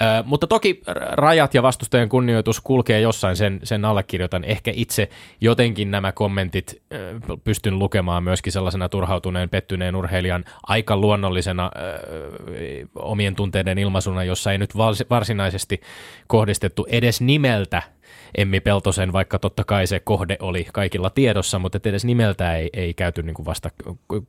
Ö, mutta toki rajat ja vastustajan kunnioitus kulkee jossain, sen, sen allekirjoitan. Ehkä itse jotenkin nämä kommentit ö, pystyn lukemaan myöskin sellaisena turhautuneen, pettyneen urheilijan aika luonnollisena ö, omien tunteiden ilmaisuna, jossa ei nyt varsinaisesti kohdistettu edes nimeltä Emmi Peltosen, vaikka totta kai se kohde oli kaikilla tiedossa, mutta edes nimeltä ei, ei käyty niin kuin vasta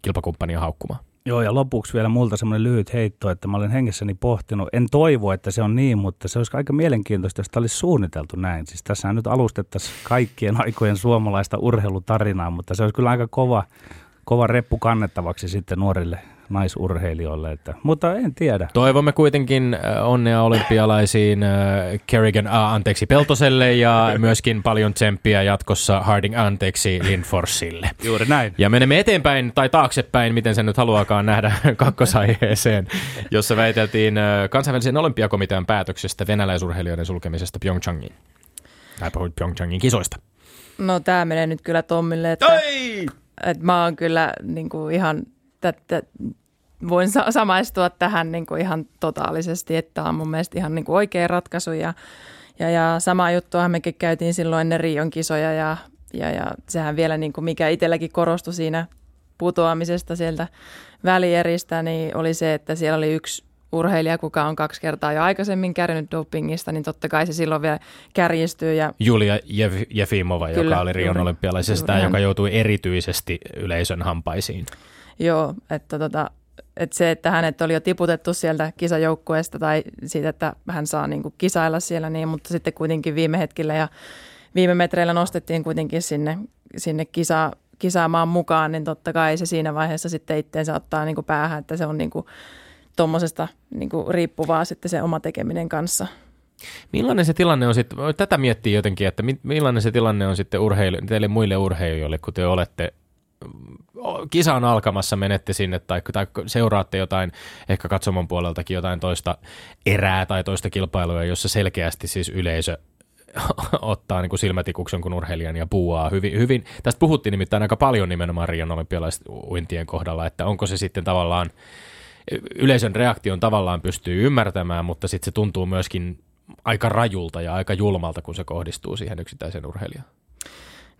kilpakumppania haukkumaan. Joo, ja lopuksi vielä multa semmoinen lyhyt heitto, että mä olen hengessäni pohtinut. En toivo, että se on niin, mutta se olisi aika mielenkiintoista, jos tämä olisi suunniteltu näin. Siis tässä nyt alustettaisiin kaikkien aikojen suomalaista urheilutarinaa, mutta se olisi kyllä aika kova, kova reppu kannettavaksi sitten nuorille naisurheilijoille, että, mutta en tiedä. Toivomme kuitenkin äh, onnea olympialaisiin äh, Kerrigan, äh, anteeksi, Peltoselle ja myöskin paljon tsemppiä jatkossa Harding, anteeksi, Linforsille. Juuri näin. Ja menemme eteenpäin tai taaksepäin, miten sen nyt haluaakaan nähdä kakkosaiheeseen, jossa väiteltiin äh, kansainvälisen olympiakomitean päätöksestä venäläisurheilijoiden sulkemisesta Pyeongchangin. Tai puhuit Pyeongchangin kisoista. No tämä menee nyt kyllä Tommille, että, että mä oon kyllä niin kuin ihan että voin samaistua tähän niin kuin ihan totaalisesti, että on mun mielestä ihan niin kuin oikea ratkaisu ja, ja, ja sama juttua mekin käytiin silloin ennen Rion kisoja ja, ja, ja sehän vielä niin kuin mikä itselläkin korostui siinä putoamisesta sieltä välieristä, niin oli se, että siellä oli yksi urheilija, kuka on kaksi kertaa jo aikaisemmin kärjynyt dopingista, niin totta kai se silloin vielä kärjistyy. Ja... Julia Jef- Jefimova, Kyllä, joka oli Rion olympialaisesta, joka joutui erityisesti yleisön hampaisiin. Joo, että tota, että se, että hänet oli jo tiputettu sieltä kisajoukkueesta tai siitä, että hän saa niin kuin kisailla siellä, niin, mutta sitten kuitenkin viime hetkellä ja viime metreillä nostettiin kuitenkin sinne, sinne kisa, kisaamaan mukaan, niin totta kai se siinä vaiheessa sitten itteensä ottaa niin kuin päähän, että se on niin kuin tuommoisesta niin kuin riippuvaa sitten se oma tekeminen kanssa. Millainen se tilanne on sitten, tätä miettii jotenkin, että millainen se tilanne on sitten urheilu, teille muille urheilijoille, kun te olette kisa on alkamassa, menette sinne tai, tai seuraatte jotain, ehkä katsomon puoleltakin jotain toista erää tai toista kilpailua, jossa selkeästi siis yleisö ottaa niin kuin silmätikuksen kuin urheilijan ja puuaa hyvin, hyvin. Tästä puhuttiin nimittäin aika paljon nimenomaan Rion uintien kohdalla, että onko se sitten tavallaan, yleisön reaktion tavallaan pystyy ymmärtämään, mutta sitten se tuntuu myöskin aika rajulta ja aika julmalta, kun se kohdistuu siihen yksittäisen urheilijaan.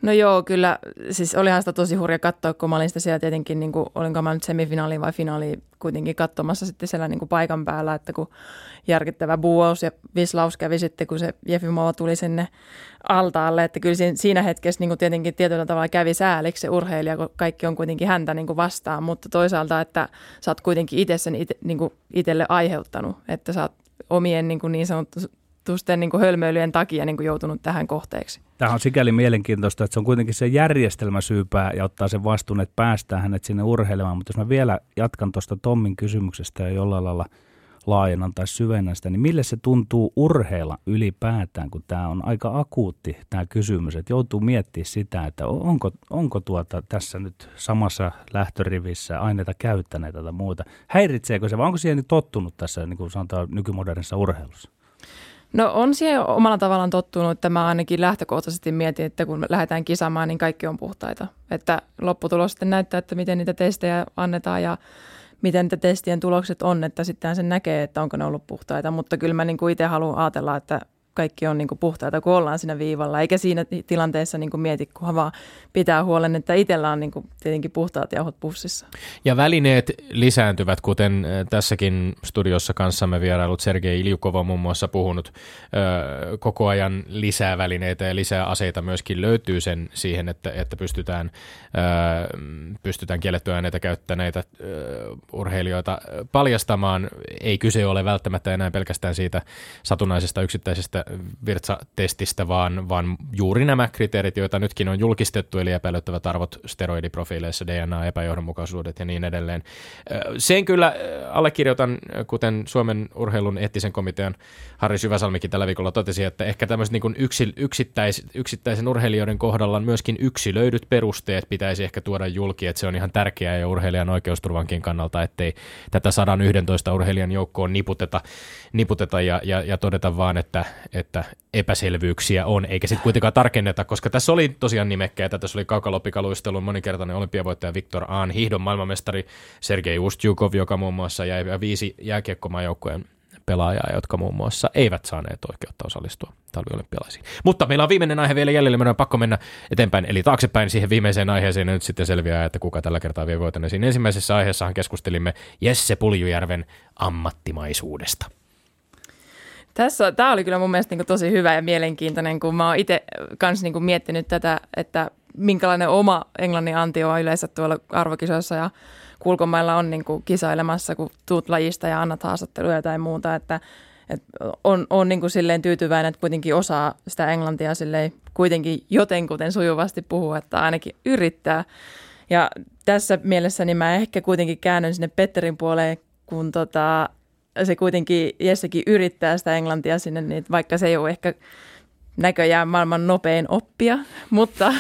No joo, kyllä. Siis olihan sitä tosi hurja katsoa, kun mä olin sitä siellä tietenkin, niin kuin, olinko mä nyt semifinaaliin vai finaaliin kuitenkin katsomassa sitten siellä niin kuin paikan päällä, että kun järkittävä buous ja vislaus kävi sitten, kun se Jefimova tuli sinne altaalle, että kyllä siinä hetkessä niin kuin tietenkin tietyllä tavalla kävi sääliksi se urheilija, kun kaikki on kuitenkin häntä niin kuin vastaan, mutta toisaalta, että sä oot kuitenkin itse sen ite, niin kuin itselle aiheuttanut, että sä oot omien niin, kuin niin sanottu tusten niin hölmöilyjen takia niin kuin joutunut tähän kohteeksi. Tämä on sikäli mielenkiintoista, että se on kuitenkin se järjestelmä syypää ja ottaa sen vastuun, että päästään hänet sinne urheilemaan. Mutta jos mä vielä jatkan tuosta Tommin kysymyksestä ja jollain lailla laajennan tai syvennän sitä, niin mille se tuntuu urheilla ylipäätään, kun tämä on aika akuutti tämä kysymys, että joutuu miettimään sitä, että onko, onko tuota tässä nyt samassa lähtörivissä aineita käyttäneitä tai muuta. Häiritseekö se vai onko siihen tottunut tässä, niin kuin sanotaan, nykymodernissa urheilussa? No on siihen omalla tavallaan tottunut, että mä ainakin lähtökohtaisesti mietin, että kun lähdetään kisaamaan, niin kaikki on puhtaita. Että lopputulos sitten näyttää, että miten niitä testejä annetaan ja miten niitä testien tulokset on, että sitten sen näkee, että onko ne ollut puhtaita. Mutta kyllä mä niin kuin itse haluan ajatella, että kaikki on niin kuin puhtaita, kun ollaan siinä viivalla. Eikä siinä tilanteessa niin kuin mieti, kunhan vaan pitää huolen, että itsellä on niin kuin tietenkin puhtaat jauhot pussissa. Ja välineet lisääntyvät, kuten äh, tässäkin studiossa kanssamme vierailut Sergei Iljukov on muun muassa puhunut. Ö, koko ajan lisää välineitä ja lisää aseita myöskin löytyy sen siihen, että, että pystytään, ö, pystytään kiellettyä aineita käyttäneitä ö, urheilijoita paljastamaan. Ei kyse ole välttämättä enää pelkästään siitä satunnaisesta yksittäisestä virtsatestistä, vaan, vaan juuri nämä kriteerit, joita nytkin on julkistettu, eli epäilyttävät arvot steroidiprofiileissa, DNA-epäjohdonmukaisuudet ja niin edelleen. Sen kyllä allekirjoitan, kuten Suomen urheilun eettisen komitean Harri Syväsalmikin tällä viikolla totesi, että ehkä tämmöiset niin yksi, yksittäis, yksittäisen urheilijoiden kohdalla myöskin yksilöidyt perusteet pitäisi ehkä tuoda julki, että se on ihan tärkeää ja urheilijan oikeusturvankin kannalta, ettei tätä 111 urheilijan joukkoon niputeta, niputeta ja, ja, ja todeta vaan, että epäselvyyksiä on, eikä sitten kuitenkaan tarkenneta, koska tässä oli tosiaan nimekkäitä. Tässä oli kaukalopikaluistelun monikertainen olympiavoittaja Viktor Aan, hiihdon maailmanmestari Sergei Ustjukov, joka muun muassa jäi viisi jääkiekkomaajoukkueen pelaajaa, jotka muun muassa eivät saaneet oikeutta osallistua talviolympialaisiin. Mutta meillä on viimeinen aihe vielä jäljellä, meidän on pakko mennä eteenpäin, eli taaksepäin siihen viimeiseen aiheeseen, ja nyt sitten selviää, että kuka tällä kertaa vie voitan. Siinä ensimmäisessä aiheessahan keskustelimme Jesse Puljujärven ammattimaisuudesta. Tässä, tämä oli kyllä mun mielestä niin tosi hyvä ja mielenkiintoinen, kun mä oon itse kanssa niin miettinyt tätä, että minkälainen oma englannin antio on yleensä tuolla arvokisoissa ja kulkomailla on niin kuin kisailemassa, kun tuut lajista ja annat haastatteluja tai muuta, että, että on, on niin kuin silleen tyytyväinen, että kuitenkin osaa sitä englantia silleen kuitenkin jotenkuten sujuvasti puhua, että ainakin yrittää. Ja tässä mielessä niin mä ehkä kuitenkin käännyn sinne Petterin puoleen, kun tota, se kuitenkin Jessekin yrittää sitä englantia sinne, niin vaikka se ei ole ehkä näköjään maailman nopein oppia, mutta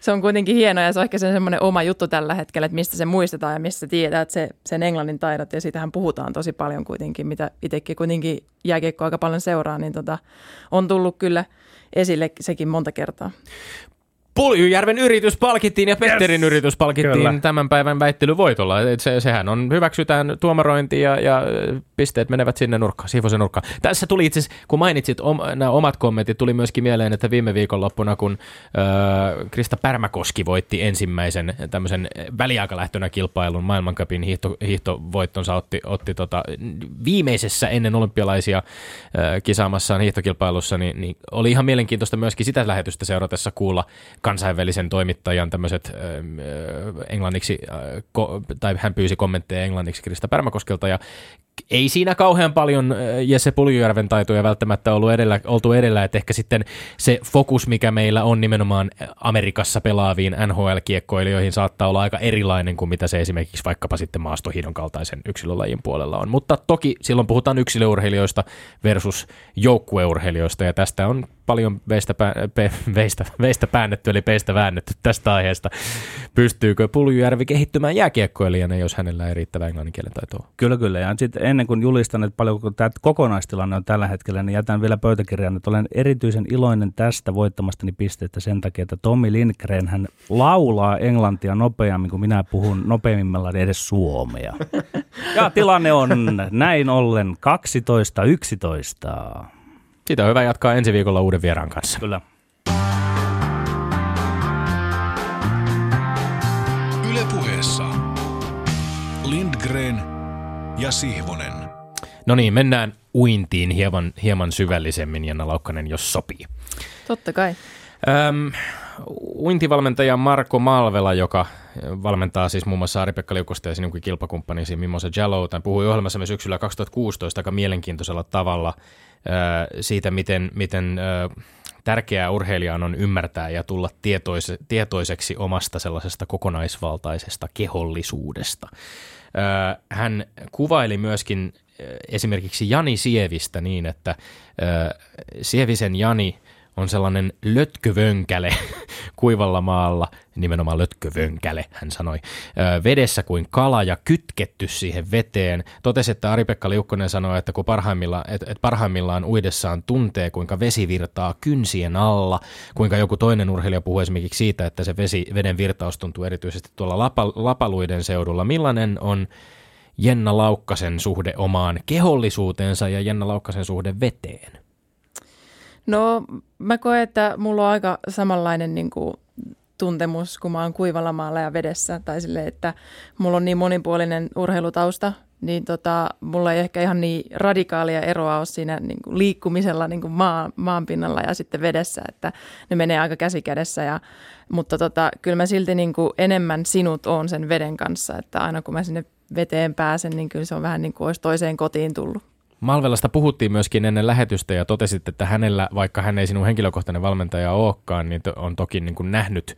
se on kuitenkin hieno ja se on ehkä se semmoinen oma juttu tällä hetkellä, että mistä se muistetaan ja mistä tietää, että se, sen englannin taidot ja siitähän puhutaan tosi paljon kuitenkin, mitä itsekin kuitenkin jääkiekko aika paljon seuraa, niin tota, on tullut kyllä esille sekin monta kertaa. Puljujärven yritys palkittiin ja Petterin yes. yritys palkittiin Kyllä. tämän päivän väittelyvoitolla. Se, sehän on, hyväksytään tuomarointi ja, ja pisteet menevät sinne nurkkaan, siivoisen nurkkaan. Tässä tuli itse kun mainitsit om, nämä omat kommentit, tuli myöskin mieleen, että viime viikonloppuna, kun äh, Krista Pärmäkoski voitti ensimmäisen tämmöisen väliaikalähtönä kilpailun maailmankapin hiihto, hiihtovoittonsa, otti, otti tota, viimeisessä ennen olympialaisia äh, kisaamassaan hiihtokilpailussa, niin, niin oli ihan mielenkiintoista myöskin sitä lähetystä seuratessa kuulla kansainvälisen toimittajan tämmöiset englanniksi, tai hän pyysi kommentteja englanniksi Krista Pärmäkoskelta, ja ei siinä kauhean paljon äh, Jesse Puljujärven taitoja välttämättä ollut edellä, oltu edellä, että ehkä sitten se fokus, mikä meillä on nimenomaan Amerikassa pelaaviin NHL-kiekkoilijoihin saattaa olla aika erilainen kuin mitä se esimerkiksi vaikkapa sitten maastohiidon kaltaisen yksilölajin puolella on. Mutta toki silloin puhutaan yksilöurheilijoista versus joukkueurheilijoista ja tästä on paljon veistä, pää, pe, veistä, veistä päännetty, eli peistä väännetty tästä aiheesta. Pystyykö Puljujärvi kehittymään jääkiekkoilijana, jos hänellä ei riittävä englannin kielen taitoa? Kyllä, kyllä. Ja sitten ennen kuin julistan, että paljonko tämä kokonaistilanne on tällä hetkellä, niin jätän vielä pöytäkirjan, että olen erityisen iloinen tästä voittamastani pisteestä sen takia, että Tommi Lindgren hän laulaa englantia nopeammin kuin minä puhun nopeimmilla edes suomea. Ja tilanne on näin ollen 12-11. Siitä on hyvä jatkaa ensi viikolla uuden vieraan kanssa. Kyllä. Ja Sihvonen. No niin, mennään uintiin hieman, hieman syvällisemmin, Janna Laukkanen, jos sopii. Totta kai. Öm, uintivalmentaja Marko Malvela, joka valmentaa siis muun muassa Ari-Pekka Liukosta ja sinun kilpakumppanisi Mimosa Jallow, puhui ohjelmassamme syksyllä 2016 aika mielenkiintoisella tavalla siitä, miten, miten tärkeää urheilijan on ymmärtää ja tulla tietoise, tietoiseksi omasta sellaisesta kokonaisvaltaisesta kehollisuudesta. Hän kuvaili myöskin esimerkiksi Jani Sievistä niin, että Sievisen Jani on sellainen lötkövönkäle kuivalla maalla, nimenomaan lötkövönkäle, hän sanoi, vedessä kuin kala ja kytketty siihen veteen. Totesi, että Ari-Pekka Liukkonen sanoi, että kun parhaimmillaan, et, et parhaimmillaan uidessaan tuntee, kuinka vesi virtaa kynsien alla, kuinka joku toinen urheilija puhuu esimerkiksi siitä, että se vesi, veden virtaus tuntuu erityisesti tuolla lapa, lapaluiden seudulla. Millainen on Jenna Laukkasen suhde omaan kehollisuuteensa ja Jenna Laukkasen suhde veteen? No mä koen, että mulla on aika samanlainen niin kuin, tuntemus, kun mä oon kuivalla maalla ja vedessä. Tai sille, että mulla on niin monipuolinen urheilutausta, niin tota, mulla ei ehkä ihan niin radikaalia eroa ole siinä niin kuin liikkumisella niin kuin maa, maanpinnalla ja sitten vedessä, että ne menee aika käsi kädessä. Ja, mutta tota, kyllä mä silti niin kuin enemmän sinut on sen veden kanssa, että aina kun mä sinne veteen pääsen, niin kyllä se on vähän niin kuin olisi toiseen kotiin tullut. Malvelasta puhuttiin myöskin ennen lähetystä ja totesit, että hänellä, vaikka hän ei sinun henkilökohtainen valmentaja olekaan, niin on toki niin kuin nähnyt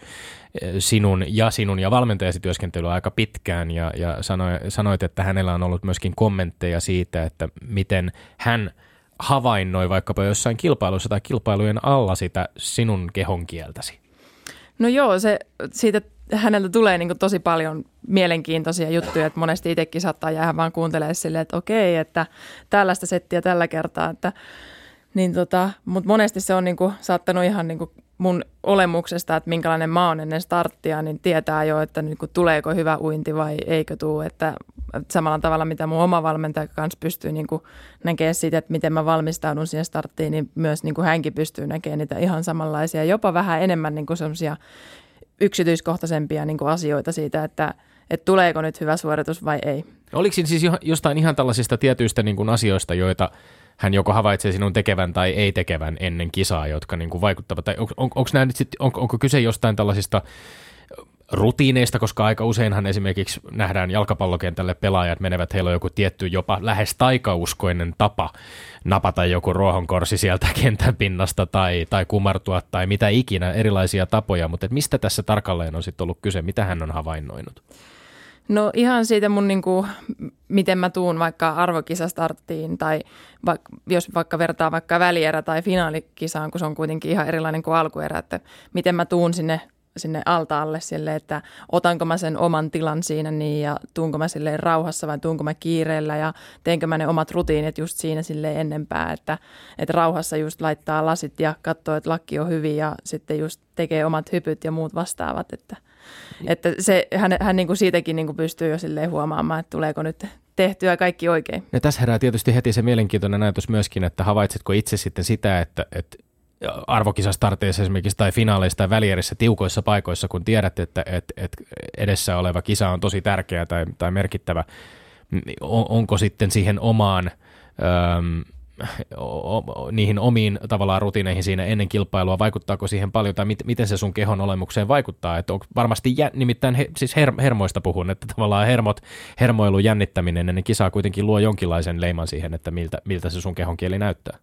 eh, sinun ja sinun ja valmentajasi työskentelyä aika pitkään ja, ja sanoi, sanoit, että hänellä on ollut myöskin kommentteja siitä, että miten hän havainnoi vaikkapa jossain kilpailussa tai kilpailujen alla sitä sinun kehon kieltäsi. No joo, se, siitä häneltä tulee niin tosi paljon mielenkiintoisia juttuja, että monesti itsekin saattaa jäädä vaan kuuntelemaan silleen, että okei, että tällaista settiä tällä kertaa, että niin tota, mutta monesti se on niin kuin, saattanut ihan niin kuin mun olemuksesta, että minkälainen mä oon ennen starttia, niin tietää jo, että niin kuin, tuleeko hyvä uinti vai eikö tule. Että, että samalla tavalla, mitä mun oma valmentaja kanssa pystyy niin kuin, näkemään siitä, että miten mä valmistaudun siihen starttiin, niin myös niin kuin hänkin pystyy näkemään niitä ihan samanlaisia, jopa vähän enemmän niin kuin semmoisia yksityiskohtaisempia niin kuin asioita siitä, että, että tuleeko nyt hyvä suoritus vai ei. Oliko siis jostain ihan tällaisista tietyistä niin kuin asioista, joita hän joko havaitsee sinun tekevän tai ei tekevän ennen kisaa, jotka niin kuin vaikuttavat? Tai on, on, onko, nämä nyt sit, on, onko kyse jostain tällaisista rutiineista, koska aika useinhan esimerkiksi nähdään jalkapallokentälle pelaajat menevät, heillä on joku tietty jopa lähes taikauskoinen tapa napata joku ruohonkorsi sieltä kentän pinnasta tai, tai kumartua tai mitä ikinä, erilaisia tapoja, mutta mistä tässä tarkalleen on sitten ollut kyse, mitä hän on havainnoinut? No ihan siitä mun niin kuin, miten mä tuun vaikka arvokisastarttiin tai vaikka, jos vaikka vertaa vaikka välierä tai finaalikisaan, kun se on kuitenkin ihan erilainen kuin alkuerä, että miten mä tuun sinne sinne altaalle sille, että otanko mä sen oman tilan siinä niin ja tuunko mä sille rauhassa vai tuunko mä kiireellä ja teenkö mä ne omat rutiinit just siinä sille ennempää, että, että rauhassa just laittaa lasit ja katsoo, että lakki on hyvin ja sitten just tekee omat hypyt ja muut vastaavat, että, että se, hän, hän niin kuin siitäkin niin kuin pystyy jo silleen huomaamaan, että tuleeko nyt tehtyä kaikki oikein. Ja tässä herää tietysti heti se mielenkiintoinen ajatus myöskin, että havaitsetko itse sitten sitä, että, että arvokisastarteissa esimerkiksi tai finaaleissa tai välierissä tiukoissa paikoissa, kun tiedät, että, että, että edessä oleva kisa on tosi tärkeä tai, tai merkittävä, niin on, onko sitten siihen omaan o, niihin omiin tavallaan rutiineihin siinä ennen kilpailua, vaikuttaako siihen paljon tai mit, miten se sun kehon olemukseen vaikuttaa, että on varmasti jä, nimittäin he, siis her, hermoista puhun, että tavallaan hermot, hermoilu, jännittäminen ennen kisaa kuitenkin luo jonkinlaisen leiman siihen, että miltä, miltä se sun kehon kieli näyttää.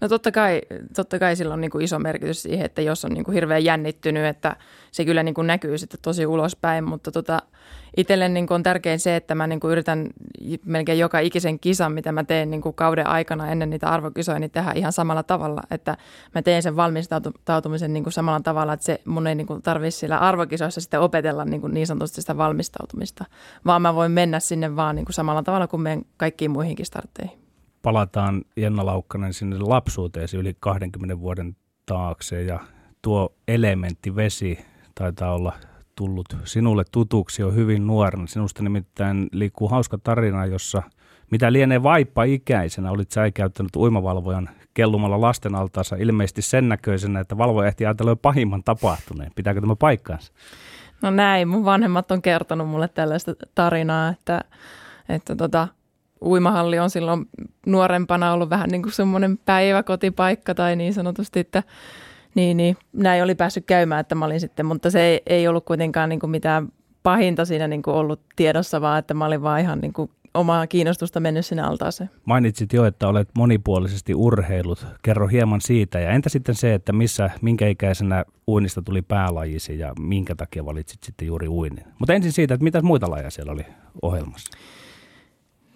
No totta kai, totta kai sillä on niin kuin iso merkitys siihen, että jos on niin kuin hirveän jännittynyt, että se kyllä niin kuin näkyy sitten tosi ulospäin, mutta tota, itselle niin kuin on tärkein se, että mä niin kuin yritän melkein joka ikisen kisan, mitä mä teen niin kuin kauden aikana ennen niitä arvokisoja, niin tehdä ihan samalla tavalla, että mä teen sen valmistautumisen niin kuin samalla tavalla, että se mun ei niin kuin tarvitse siellä arvokisoissa sitten opetella niin, kuin niin sanotusti sitä valmistautumista, vaan mä voin mennä sinne vaan niin kuin samalla tavalla kuin menen kaikkiin muihinkin startteihin palataan Jenna Laukkanen sinne lapsuuteesi yli 20 vuoden taakse ja tuo elementti vesi taitaa olla tullut sinulle tutuksi jo hyvin nuorena. Sinusta nimittäin liikkuu hauska tarina, jossa mitä lienee vaippa ikäisenä, olit sä käyttänyt uimavalvojan kellumalla lasten altaassa ilmeisesti sen näköisenä, että valvoja ehti ajatella pahimman tapahtuneen. Pitääkö tämä paikkaansa? No näin, mun vanhemmat on kertonut mulle tällaista tarinaa, että, että tota, uimahalli on silloin nuorempana ollut vähän niin kuin semmoinen päiväkotipaikka tai niin sanotusti, että niin, niin, näin oli päässyt käymään, että mä olin sitten, mutta se ei, ei ollut kuitenkaan niin kuin mitään pahinta siinä niin kuin ollut tiedossa, vaan että mä olin vaan ihan niin kuin omaa kiinnostusta mennyt sinne altaaseen. Mainitsit jo, että olet monipuolisesti urheilut. Kerro hieman siitä. Ja entä sitten se, että missä, minkä ikäisenä uinnista tuli päälajisi ja minkä takia valitsit sitten juuri uinnin? Mutta ensin siitä, että mitä muita lajeja siellä oli ohjelmassa?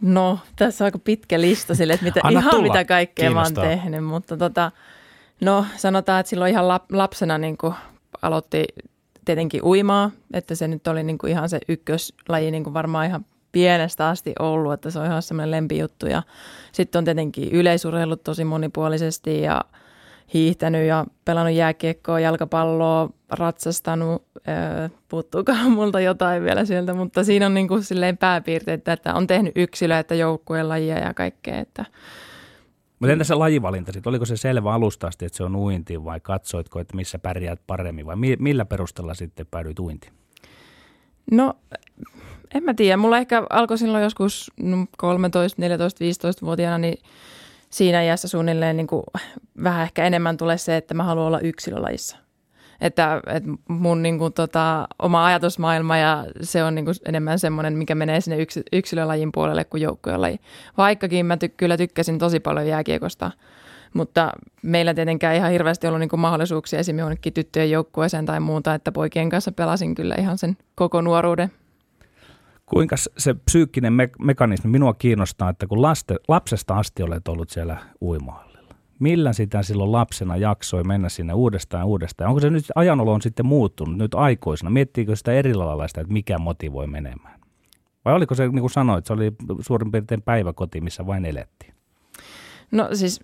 No, tässä on aika pitkä lista sille, että mitä, ihan tulla. mitä kaikkea mä oon tehnyt, mutta tota, No sanotaan, että silloin ihan lap- lapsena niin kuin aloitti tietenkin uimaa, että se nyt oli niin kuin ihan se ykköslaji niin kuin varmaan ihan pienestä asti ollut, että se on ihan semmoinen lempijuttu. Ja sitten on tietenkin yleisurheillut tosi monipuolisesti ja hiihtänyt ja pelannut jääkiekkoa, jalkapalloa, ratsastanut. Puuttuukohan multa jotain vielä sieltä, mutta siinä on niin kuin silleen pääpiirteitä, että on tehnyt yksilöä, että joukkueen lajia ja kaikkea. Että mutta entä se lajivalinta sitten? Oliko se selvä alusta asti, että se on uinti vai katsoitko, että missä pärjäät paremmin vai millä perusteella sitten päädyit uintiin? No en mä tiedä. Mulla ehkä alkoi silloin joskus 13, 14, 15-vuotiaana, niin siinä iässä suunnilleen niin kuin vähän ehkä enemmän tulee se, että mä haluan olla yksilölajissa. Että, että mun niin kuin, tota, oma ajatusmaailma ja se on niin kuin enemmän semmoinen, mikä menee sinne yks, yksilölajin puolelle kuin joukkuelaji. Vaikkakin mä ty- kyllä tykkäsin tosi paljon jääkiekosta, mutta meillä tietenkään ihan hirveästi ollut niin kuin mahdollisuuksia esimerkiksi jonnekin tyttöjen joukkueeseen tai muuta, että poikien kanssa pelasin kyllä ihan sen koko nuoruuden. Kuinka se psyykkinen me- mekanismi minua kiinnostaa, että kun laste, lapsesta asti olet ollut siellä uimahallilla, millä sitä silloin lapsena jaksoi mennä sinne uudestaan uudestaan? Onko se nyt ajanolo on sitten muuttunut nyt aikoisena? Miettiikö sitä eri lailla sitä, että mikä motivoi menemään? Vai oliko se, niin kuin sanoit, se oli suurin piirtein päiväkoti, missä vain elettiin? No siis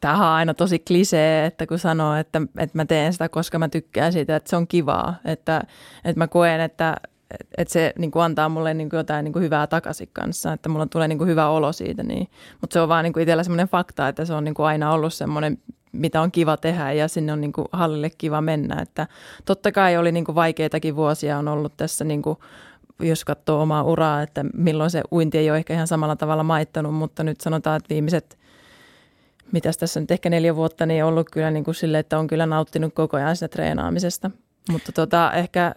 tämähän on aina tosi klisee, että kun sanoo, että, että mä teen sitä, koska mä tykkään siitä, että se on kivaa. Että, että mä koen, että, että se niin kuin antaa mulle niin kuin jotain niin kuin hyvää takaisin kanssa, että mulla tulee niin kuin hyvä olo siitä. Niin. Mutta se on vaan niin kuin itsellä semmoinen fakta, että se on niin kuin aina ollut semmoinen, mitä on kiva tehdä ja sinne on niin kuin hallille kiva mennä. Että totta kai oli niin kuin vaikeitakin vuosia on ollut tässä, niin kuin, jos katsoo omaa uraa, että milloin se uinti ei ole ehkä ihan samalla tavalla maittanut, mutta nyt sanotaan, että viimeiset mitäs tässä nyt ehkä neljä vuotta, niin ollut kyllä niin kuin sille, että on kyllä nauttinut koko ajan sitä treenaamisesta. Mutta tota, ehkä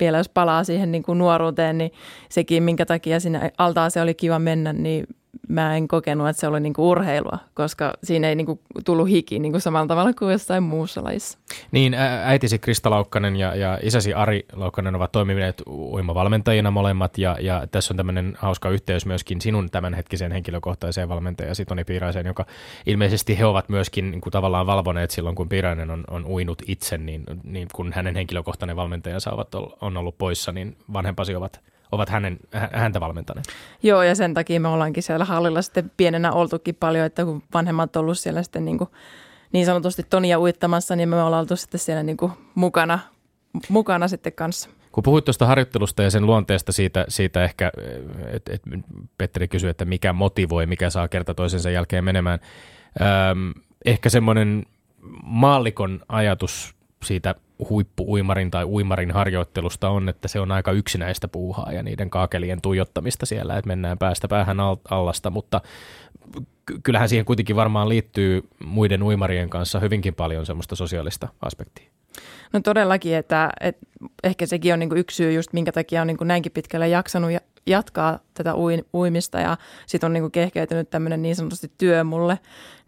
vielä jos palaa siihen niin kuin nuoruuteen, niin sekin, minkä takia sinne altaan se oli kiva mennä, niin mä en kokenut, että se oli niinku urheilua, koska siinä ei niinku tullut hiki niinku samalla tavalla kuin jossain muussa lajissa. Niin, äitisi Krista Laukkanen ja, ja isäsi Ari Laukkanen ovat toimineet uimavalmentajina molemmat ja, ja tässä on tämmöinen hauska yhteys myöskin sinun tämänhetkiseen henkilökohtaiseen valmentajasi Toni Piiraiseen, joka ilmeisesti he ovat myöskin niin kuin tavallaan valvoneet silloin, kun Piirainen on, on uinut itse, niin, niin kun hänen henkilökohtainen valmentajansa ovat, on ollut poissa, niin vanhempasi ovat – ovat hänen, häntä valmentaneet. Joo, ja sen takia me ollaankin siellä hallilla sitten pienenä oltukin paljon, että kun vanhemmat on ollut siellä sitten niin, kuin, niin sanotusti Tonia uittamassa, niin me ollaan oltu sitten siellä niin kuin mukana, mukana sitten kanssa. Kun puhuit tuosta harjoittelusta ja sen luonteesta siitä, siitä ehkä, että et Petteri kysyi, että mikä motivoi, mikä saa kerta toisensa jälkeen menemään. Öm, ehkä semmoinen maallikon ajatus siitä huippuuimarin tai uimarin harjoittelusta on, että se on aika yksinäistä puuhaa ja niiden kaakelien tuijottamista siellä, että mennään päästä päähän allasta, mutta kyllähän siihen kuitenkin varmaan liittyy muiden uimarien kanssa hyvinkin paljon semmoista sosiaalista aspektia. No todellakin, että, että ehkä sekin on niin yksi syy just minkä takia on niin näinkin pitkälle jaksanut jatkaa tätä uimista ja sitten on niin kehkeytynyt tämmöinen niin sanotusti työ mulle,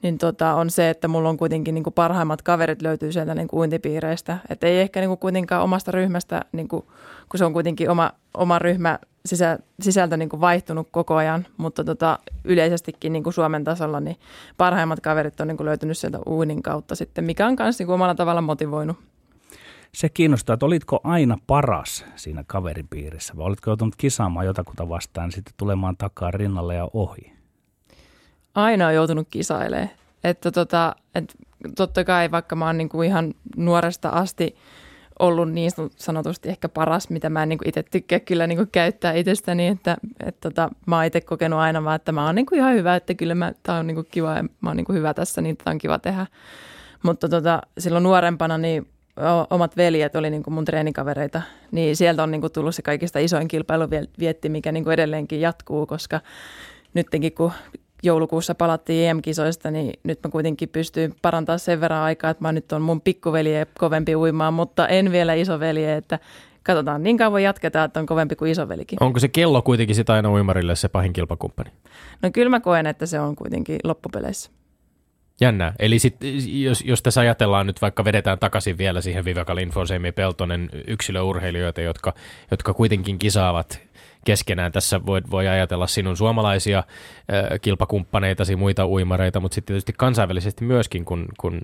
niin tota, on se, että mulla on kuitenkin niin kuin parhaimmat kaverit löytyy sieltä niin kuin uintipiireistä. Että ei ehkä niin kuin kuitenkaan omasta ryhmästä, niin kuin, kun se on kuitenkin oma, oma ryhmä sisä, sisältö niin kuin vaihtunut koko ajan, mutta tota, yleisestikin niin kuin Suomen tasolla niin parhaimmat kaverit on niin kuin löytynyt sieltä uinin kautta sitten, mikä on myös niin omalla tavalla motivoinut. Se kiinnostaa, että olitko aina paras siinä kaveripiirissä vai olitko joutunut kisaamaan jotakuta vastaan sitten tulemaan takaa rinnalle ja ohi? aina on joutunut kisailemaan. Että tota, et totta kai vaikka mä oon niinku ihan nuoresta asti ollut niin sanotusti ehkä paras, mitä mä en niinku itse tykkää kyllä niinku käyttää itsestäni, että et tota, mä oon itse kokenut aina vaan, että mä oon niinku ihan hyvä, että kyllä mä, tää on niinku kiva ja mä oon niinku hyvä tässä, niin tää on kiva tehdä. Mutta tota, silloin nuorempana niin omat veljet oli niin kuin mun treenikavereita, niin sieltä on niin kuin tullut se kaikista isoin kilpailuvietti, mikä niin kuin edelleenkin jatkuu, koska nytkin kun joulukuussa palattiin EM-kisoista, niin nyt mä kuitenkin pystyn parantamaan sen verran aikaa, että mä nyt on mun pikkuvelje kovempi uimaan, mutta en vielä isoveli, että katsotaan niin kauan jatketaan, että on kovempi kuin isovelikin. Onko se kello kuitenkin sitä aina uimarille se pahin kilpakumppani? No kyllä mä koen, että se on kuitenkin loppupeleissä. Jännää. Eli sit, jos, jos tässä ajatellaan nyt vaikka vedetään takaisin vielä siihen Viveka Linfosemi Peltonen yksilöurheilijoita, jotka, jotka kuitenkin kisaavat keskenään. Tässä voi, voi ajatella sinun suomalaisia ö, kilpakumppaneitasi, muita uimareita, mutta sitten tietysti kansainvälisesti myöskin, kun, kun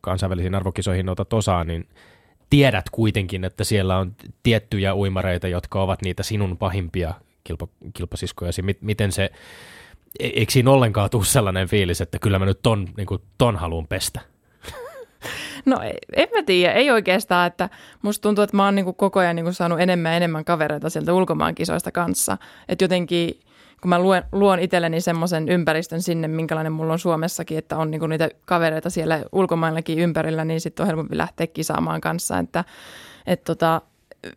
kansainvälisiin arvokisoihin otat osaa, niin tiedät kuitenkin, että siellä on tiettyjä uimareita, jotka ovat niitä sinun pahimpia kilpa, kilpasiskojasi. Miten se, eikö siinä ollenkaan tule sellainen fiilis, että kyllä mä nyt ton, niin kuin, ton haluan pestä? No en mä tiedä, ei oikeastaan, että musta tuntuu, että mä oon niinku koko ajan niinku saanut enemmän ja enemmän kavereita sieltä ulkomaan kisoista kanssa. Että jotenkin kun mä luen, luon itselleni semmoisen ympäristön sinne, minkälainen mulla on Suomessakin, että on niinku niitä kavereita siellä ulkomaillakin ympärillä, niin sitten on helpompi lähteä kisaamaan kanssa. Että et tota,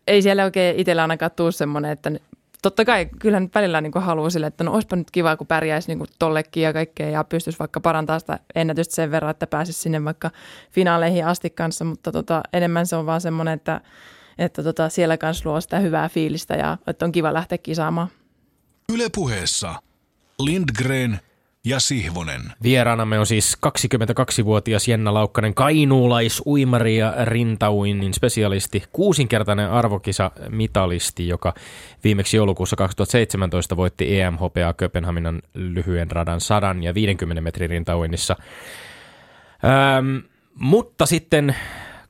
ei siellä oikein itsellä ainakaan tule semmoinen, että totta kai kyllähän välillä niin haluaa sille, että no olisipa nyt kiva, kun pärjäisi niin tollekin ja kaikkea ja pystyisi vaikka parantamaan sitä ennätystä sen verran, että pääsisi sinne vaikka finaaleihin asti kanssa, mutta tota, enemmän se on vaan semmoinen, että, että tota, siellä kanssa luo sitä hyvää fiilistä ja että on kiva lähteä kisaamaan. Ylepuheessa Lindgren ja Sihvonen. Vieraanamme on siis 22-vuotias Jenna Laukkanen, kainuulais-uimari ja rintauinnin spesialisti, kuusinkertainen arvokisa-mitalisti, joka viimeksi joulukuussa 2017 voitti EMHPA Kööpenhaminan lyhyen radan 100 ja 50 metrin rintauinnissa. Ähm, mutta sitten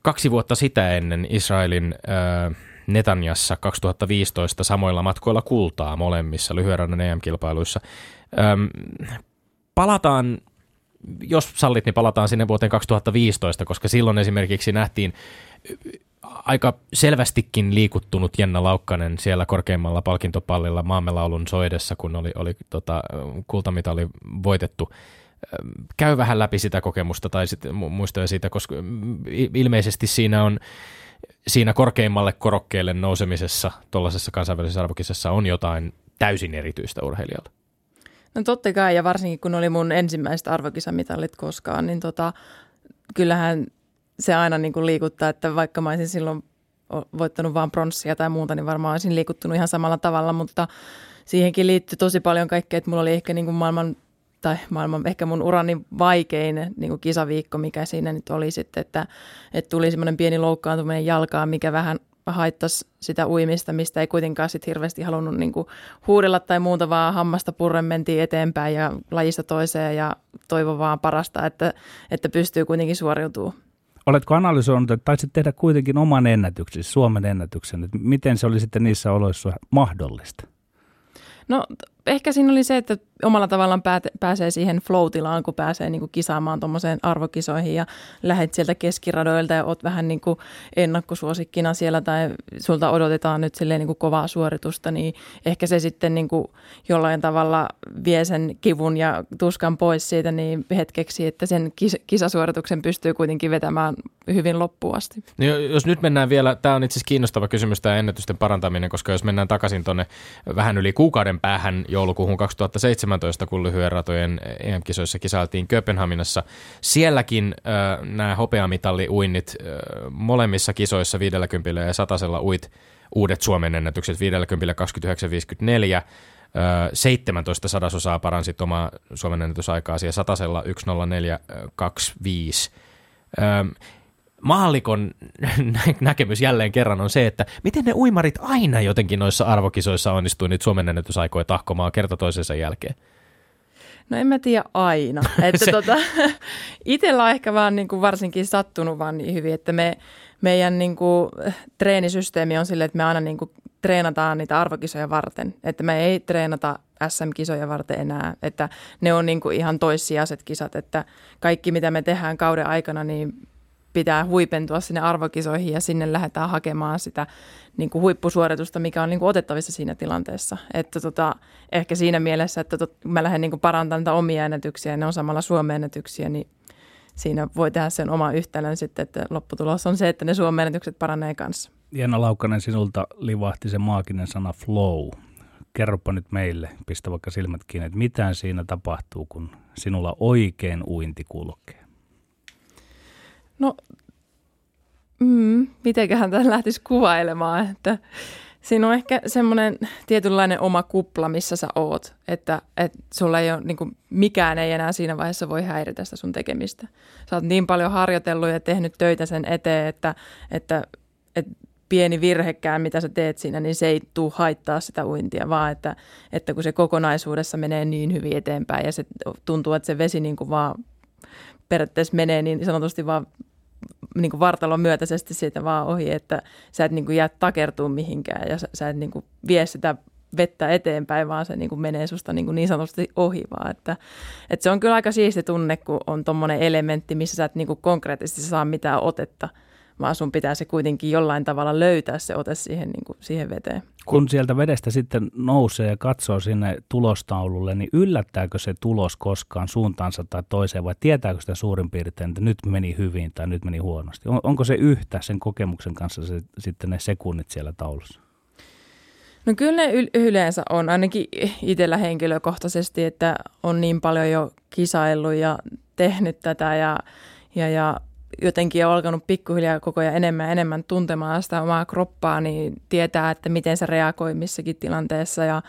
kaksi vuotta sitä ennen Israelin äh, Netanjassa 2015 samoilla matkoilla kultaa molemmissa lyhyen EM-kilpailuissa. Palataan, jos sallit, niin palataan sinne vuoteen 2015, koska silloin esimerkiksi nähtiin aika selvästikin liikuttunut Jenna Laukkanen siellä korkeimmalla palkintopallilla maamelaulun soidessa, kun oli, oli tota, kultamitali voitettu. Käy vähän läpi sitä kokemusta tai sit muistoja siitä, koska ilmeisesti siinä on siinä korkeimmalle korokkeelle nousemisessa tuollaisessa kansainvälisessä arvokisessa on jotain täysin erityistä urheilijalta. No totta kai, ja varsinkin kun oli mun ensimmäiset arvokisamitalit koskaan, niin tota, kyllähän se aina niin kuin liikuttaa, että vaikka mä olisin silloin voittanut vain pronssia tai muuta, niin varmaan olisin liikuttunut ihan samalla tavalla, mutta siihenkin liittyy tosi paljon kaikkea, että mulla oli ehkä niin kuin maailman tai maailman ehkä mun urani vaikein niin kuin kisaviikko, mikä siinä nyt oli sitten, että, että tuli semmoinen pieni loukkaantuminen jalkaan, mikä vähän haittasi sitä uimista, mistä ei kuitenkaan sit hirveästi halunnut niinku huudella tai muuta, vaan hammasta purren mentiin eteenpäin ja lajista toiseen ja toivo vaan parasta, että, että pystyy kuitenkin suoriutumaan. Oletko analysoinut, että taisit tehdä kuitenkin oman ennätyksen, Suomen ennätyksen, että miten se oli sitten niissä oloissa mahdollista? No ehkä siinä oli se, että omalla tavallaan pääsee siihen flow-tilaan, kun pääsee niin kuin kisaamaan tuommoiseen arvokisoihin ja lähet sieltä keskiradoilta ja oot vähän niin kuin ennakkosuosikkina siellä tai sulta odotetaan nyt silleen niin kuin kovaa suoritusta, niin ehkä se sitten niin kuin jollain tavalla vie sen kivun ja tuskan pois siitä niin hetkeksi, että sen kis- kisasuorituksen pystyy kuitenkin vetämään hyvin loppuun asti. No, jos nyt mennään vielä, tämä on itse asiassa kiinnostava kysymys tämä ennätysten parantaminen, koska jos mennään takaisin tuonne vähän yli kuukauden päähän joulukuuhun 2017, kun lyhyen ratojen EM-kisoissa kisailtiin Kööpenhaminassa. Sielläkin äh, nämä hopeamitalliuinnit äh, molemmissa kisoissa 50 ja satasella uit uudet Suomen ennätykset 50 29 17 sadasosaa paransit omaa Suomen ennätysaikaa ja satasella 10425. Maallikon näkemys jälleen kerran on se, että miten ne uimarit aina jotenkin noissa arvokisoissa onnistuu niitä Suomen ennätysaikoja tahkomaan kerta toisensa jälkeen. No en mä tiedä aina. Että tota, itsellä on ehkä vaan niin kuin varsinkin sattunut vaan niin hyvin, että me, meidän niin kuin, treenisysteemi on silleen, että me aina niin kuin, treenataan niitä arvokisoja varten. Että me ei treenata SM-kisoja varten enää, että ne on niin kuin ihan toissijaiset kisat, että kaikki mitä me tehdään kauden aikana, niin pitää huipentua sinne arvokisoihin ja sinne lähdetään hakemaan sitä niin kuin huippusuoritusta, mikä on niin kuin otettavissa siinä tilanteessa. Että tota, ehkä siinä mielessä, että tot, mä lähden niin kuin parantamaan niitä omia ennätyksiä ja ne on samalla Suomen ennätyksiä, niin siinä voi tehdä sen oma yhtälön sitten, että lopputulos on se, että ne Suomen ennätykset paranee kanssa. Jenna Laukkanen, sinulta livahti se maaginen sana flow. Kerropa nyt meille, pistä vaikka silmät kiinni, että mitä siinä tapahtuu, kun sinulla oikein uinti kulkee? No, mm, mitenköhän tämän lähtisi kuvailemaan, että siinä on ehkä semmoinen tietynlainen oma kupla, missä sä oot, että, että sulla ei ole, niin kuin, mikään ei enää siinä vaiheessa voi häiritä sitä sun tekemistä. Sä oot niin paljon harjoitellut ja tehnyt töitä sen eteen, että, että, että pieni virhekään, mitä sä teet siinä, niin se ei tule haittaa sitä uintia, vaan että, että kun se kokonaisuudessa menee niin hyvin eteenpäin ja se tuntuu, että se vesi niin kuin vaan periaatteessa menee niin sanotusti vaan niin vartalon myötäisesti siitä vaan ohi, että sä et niin kuin jää takertuu mihinkään ja sä, sä et niin kuin vie sitä vettä eteenpäin, vaan se niin kuin menee susta niin, kuin niin sanotusti ohi vaan. Että, että se on kyllä aika siisti tunne, kun on tuommoinen elementti, missä sä et niin kuin konkreettisesti saa mitään otetta, vaan sun pitää se kuitenkin jollain tavalla löytää se ote siihen, niin kuin, siihen veteen. Kun sieltä vedestä sitten nousee ja katsoo sinne tulostaululle, niin yllättääkö se tulos koskaan suuntaansa tai toiseen vai tietääkö sitä suurin piirtein, että nyt meni hyvin tai nyt meni huonosti? On, onko se yhtä sen kokemuksen kanssa se, sitten ne sekunnit siellä taulussa? No kyllä ne yleensä on, ainakin itsellä henkilökohtaisesti, että on niin paljon jo kisaillut ja tehnyt tätä ja, ja, ja jotenkin on alkanut pikkuhiljaa koko ajan enemmän ja enemmän tuntemaan sitä omaa kroppaa, niin tietää, että miten se reagoi missäkin tilanteessa ja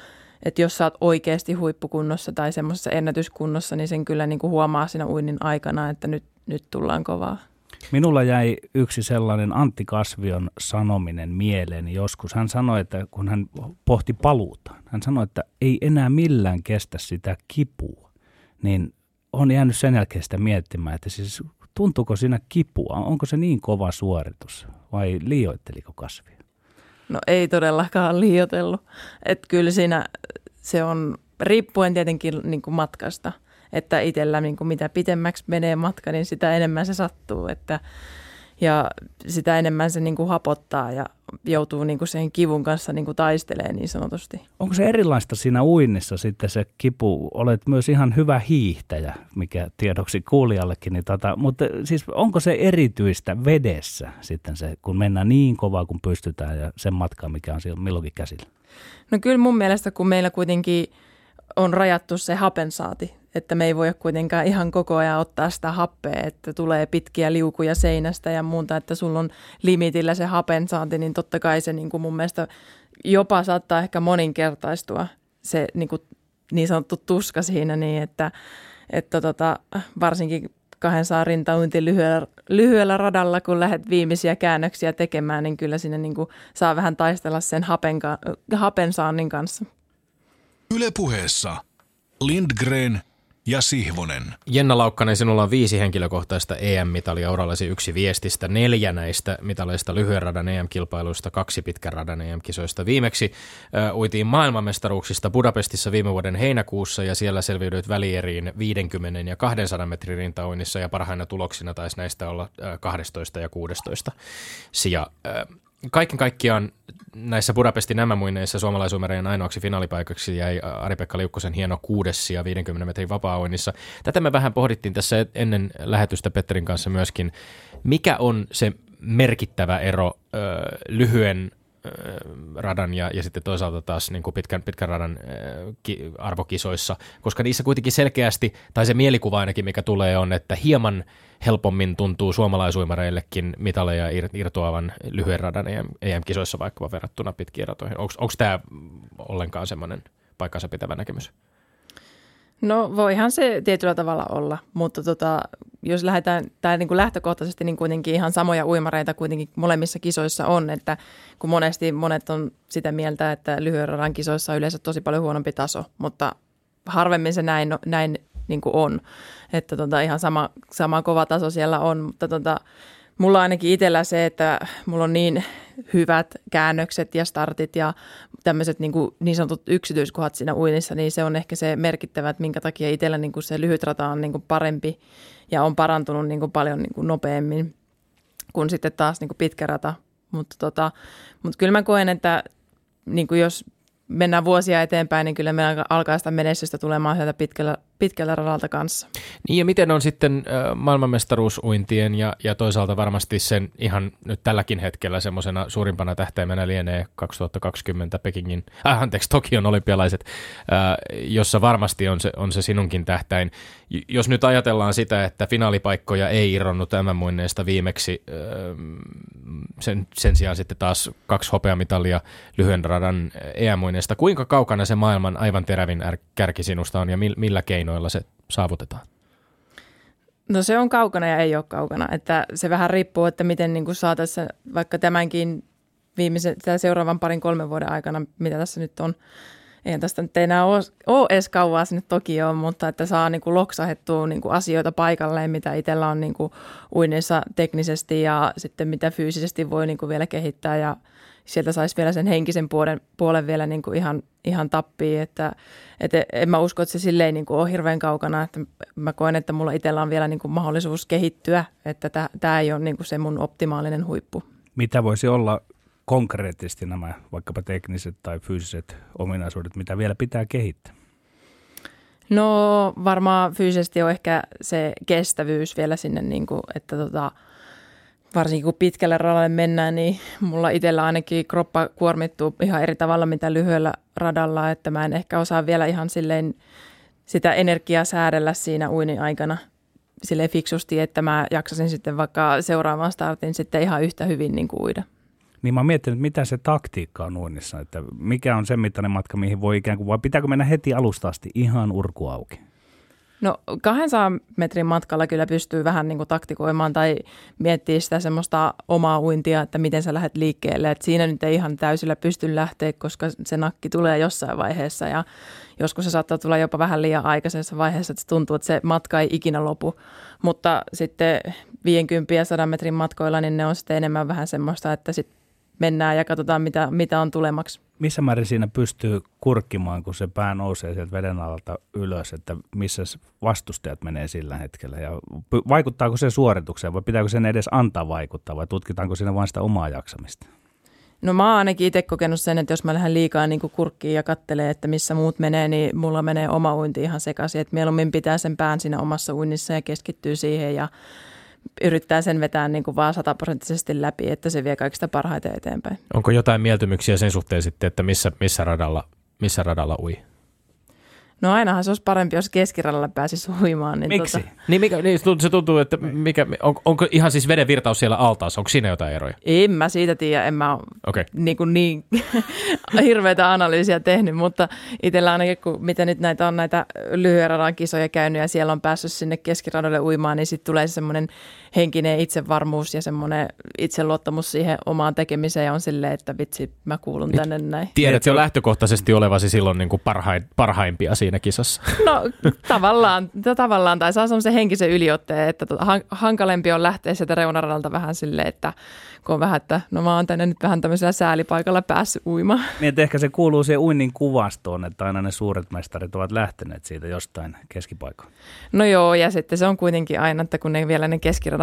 että jos sä oot oikeasti huippukunnossa tai semmoisessa ennätyskunnossa, niin sen kyllä niin kuin huomaa siinä uinnin aikana, että nyt, nyt tullaan kovaa. Minulla jäi yksi sellainen Antti Kasvion sanominen mieleeni joskus. Hän sanoi, että kun hän pohti paluuta, hän sanoi, että ei enää millään kestä sitä kipua. Niin on jäänyt sen jälkeen sitä miettimään, että siis tuntuuko siinä kipua? Onko se niin kova suoritus vai liioitteliko Kasvio? No ei todellakaan liioitellut. Että kyllä siinä se on riippuen tietenkin niin kuin matkasta – että itsellä niin kuin mitä pitemmäksi menee matka, niin sitä enemmän se sattuu, että ja sitä enemmän se niin kuin hapottaa ja joutuu niin kuin sen kivun kanssa niin kuin taistelee niin sanotusti. Onko se erilaista siinä uinnissa sitten se kipu? Olet myös ihan hyvä hiihtäjä, mikä tiedoksi kuulijallekin. Niin tota, mutta siis onko se erityistä vedessä sitten se, kun mennään niin kovaa kuin pystytään ja sen matkaan, mikä on siellä milloinkin käsillä? No kyllä mun mielestä, kun meillä kuitenkin on rajattu se hapensaati että me ei voi kuitenkaan ihan koko ajan ottaa sitä happea, että tulee pitkiä liukuja seinästä ja muuta, että sulla on limitillä se hapen saanti, niin totta kai se niin kuin mun mielestä jopa saattaa ehkä moninkertaistua se niin, kuin niin sanottu tuska siinä niin, että, että tota, varsinkin kahden saa rintauinti lyhyellä, lyhyellä radalla, kun lähdet viimeisiä käännöksiä tekemään, niin kyllä sinne niin kuin saa vähän taistella sen hapen, hapen saannin kanssa. Yle puheessa Lindgren ja Sihvonen. Jenna Laukkanen, sinulla on viisi henkilökohtaista EM-mitalia urallasi yksi viestistä. Neljä näistä mitaleista lyhyen radan EM-kilpailuista, kaksi pitkän radan EM-kisoista. Viimeksi uh, uitiin maailmanmestaruuksista Budapestissa viime vuoden heinäkuussa ja siellä selviydyit välieriin 50 ja 200 metrin rintauinnissa ja parhaina tuloksina taisi näistä olla uh, 12 ja 16 sija. Uh, kaiken kaikkiaan näissä Budapestin nämä muineissa suomalaisuumereen ainoaksi finaalipaikaksi jäi Ari-Pekka Liukkosen hieno kuudes ja 50 metrin vapaa Tätä me vähän pohdittiin tässä ennen lähetystä Petterin kanssa myöskin. Mikä on se merkittävä ero ö, lyhyen radan ja, ja sitten toisaalta taas niin kuin pitkän, pitkän radan ki, arvokisoissa, koska niissä kuitenkin selkeästi, tai se mielikuva ainakin mikä tulee on, että hieman helpommin tuntuu suomalaisuimareillekin mitaleja irtoavan lyhyen radan EM-kisoissa vaikka verrattuna pitkiin ratoihin. Onko tämä ollenkaan semmoinen paikkansa pitävä näkemys? No voihan se tietyllä tavalla olla, mutta tota, jos lähdetään, tai niin kuin lähtökohtaisesti niin kuitenkin ihan samoja uimareita kuitenkin molemmissa kisoissa on, että kun monesti monet on sitä mieltä, että lyhyen radan kisoissa on yleensä tosi paljon huonompi taso, mutta harvemmin se näin, näin niin kuin on, että tota, ihan sama, sama kova taso siellä on, mutta tota, mulla ainakin itsellä se, että mulla on niin hyvät käännökset ja startit ja tämmöiset niin, niin sanotut yksityiskohdat siinä uinnissa, niin se on ehkä se merkittävä, että minkä takia itsellä niin kuin se lyhyt rata on niin kuin parempi ja on parantunut niin kuin paljon niin kuin nopeammin kuin sitten taas niin kuin pitkä rata. Mutta, tota, mutta kyllä mä koen, että niin kuin jos mennään vuosia eteenpäin, niin kyllä meillä alkaa sitä menestystä tulemaan sieltä pitkällä, pitkällä radalta kanssa. Niin ja miten on sitten maailmanmestaruusuintien ja, ja toisaalta varmasti sen ihan nyt tälläkin hetkellä semmoisena suurimpana tähtäimenä lienee 2020 Pekingin, äh, anteeksi, Tokion olympialaiset, äh, jossa varmasti on se, on se sinunkin tähtäin. Jos nyt ajatellaan sitä, että finaalipaikkoja ei irronnut tämän muinneesta viimeksi, äh, sen, sen sijaan sitten taas kaksi hopeamitalia lyhyen radan em kuinka kaukana se maailman aivan terävin kärki sinusta on ja millä keinoilla keinoilla se saavutetaan? No se on kaukana ja ei ole kaukana. Että se vähän riippuu, että miten niin kuin saataisiin vaikka tämänkin viimeisen, tai seuraavan parin kolmen vuoden aikana, mitä tässä nyt on. Eihän tästä nyt enää ole, ole edes kauaa sinne Tokioon, mutta että saa niin kuin loksahettua niin kuin asioita paikalleen, mitä itsellä on niin kuin uinnissa teknisesti ja sitten mitä fyysisesti voi niin kuin vielä kehittää ja sieltä saisi vielä sen henkisen puolen, puolen vielä niin kuin ihan, ihan tappiin, että, että en mä usko, että se silleen niin kuin ole hirveän kaukana, että mä koen, että mulla itsellä on vielä niin kuin mahdollisuus kehittyä, että tämä ei ole niin kuin se mun optimaalinen huippu. Mitä voisi olla konkreettisesti nämä vaikkapa tekniset tai fyysiset ominaisuudet, mitä vielä pitää kehittää? No varmaan fyysisesti on ehkä se kestävyys vielä sinne, niin kuin, että tota, varsinkin kun pitkälle radalle mennään, niin mulla itsellä ainakin kroppa kuormittuu ihan eri tavalla mitä lyhyellä radalla, että mä en ehkä osaa vielä ihan silleen sitä energiaa säädellä siinä uinin aikana silleen fiksusti, että mä jaksasin sitten vaikka seuraavan startin sitten ihan yhtä hyvin niin kuin uida. Niin mä oon miettinyt, mitä se taktiikka on uinnissa, että mikä on sen mittainen matka, mihin voi ikään kuin, vai pitääkö mennä heti alusta asti ihan urku auki? No 200 metrin matkalla kyllä pystyy vähän niin kuin taktikoimaan tai miettiä sitä semmoista omaa uintia, että miten sä lähdet liikkeelle. Et siinä nyt ei ihan täysillä pysty lähteä, koska se nakki tulee jossain vaiheessa ja joskus se saattaa tulla jopa vähän liian aikaisessa vaiheessa, että se tuntuu, että se matka ei ikinä lopu. Mutta sitten 50 ja 100 metrin matkoilla, niin ne on sitten enemmän vähän semmoista, että sitten mennään ja katsotaan, mitä, mitä on tulemaksi. Missä määrin siinä pystyy kurkkimaan, kun se pää nousee sieltä veden alalta ylös, että missä vastustajat menee sillä hetkellä? Ja vaikuttaako se suoritukseen vai pitääkö sen edes antaa vaikuttaa vai tutkitaanko siinä vain sitä omaa jaksamista? No mä oon ainakin itse kokenut sen, että jos mä lähden liikaa niin kurkkiin ja kattelee, että missä muut menee, niin mulla menee oma uinti ihan sekaisin. Että mieluummin pitää sen pään siinä omassa uinnissa ja keskittyy siihen ja yrittää sen vetää niin kuin vaan sataprosenttisesti läpi, että se vie kaikista parhaiten eteenpäin. Onko jotain mieltymyksiä sen suhteen sitten, että missä, missä, radalla, missä radalla ui? No ainahan se olisi parempi, jos keskiradalla pääsisi uimaan. Niin Miksi? Tota... Niin, mikä, niin se tuntuu, että mikä, on, onko ihan siis veden virtaus siellä altaassa, onko siinä jotain eroja? En mä siitä tiedä, en mä ole okay. niin, kuin niin hirveätä analyysiä tehnyt, mutta itsellä ainakin, kun miten nyt näitä on näitä lyhyen radan kisoja käynyt ja siellä on päässyt sinne keskiradalle uimaan, niin sitten tulee semmoinen henkinen itsevarmuus ja semmoinen itseluottamus siihen omaan tekemiseen ja on silleen, että vitsi, mä kuulun tänne näin. Tiedät jo lähtökohtaisesti olevasi silloin niin kuin parhain, parhaimpia siinä kisassa. No tavallaan, tavallaan tai saa semmoisen henkisen yliotteen, että tota, hankalempi on lähteä sieltä reunaradalta vähän silleen, että kun on vähän, että no mä oon tänne nyt vähän tämmöisellä säälipaikalla päässyt uimaan. Niin, että ehkä se kuuluu siihen uinnin kuvastoon, että aina ne suuret mestarit ovat lähteneet siitä jostain keskipaikoon. No joo, ja sitten se on kuitenkin aina, että kun ne vielä ne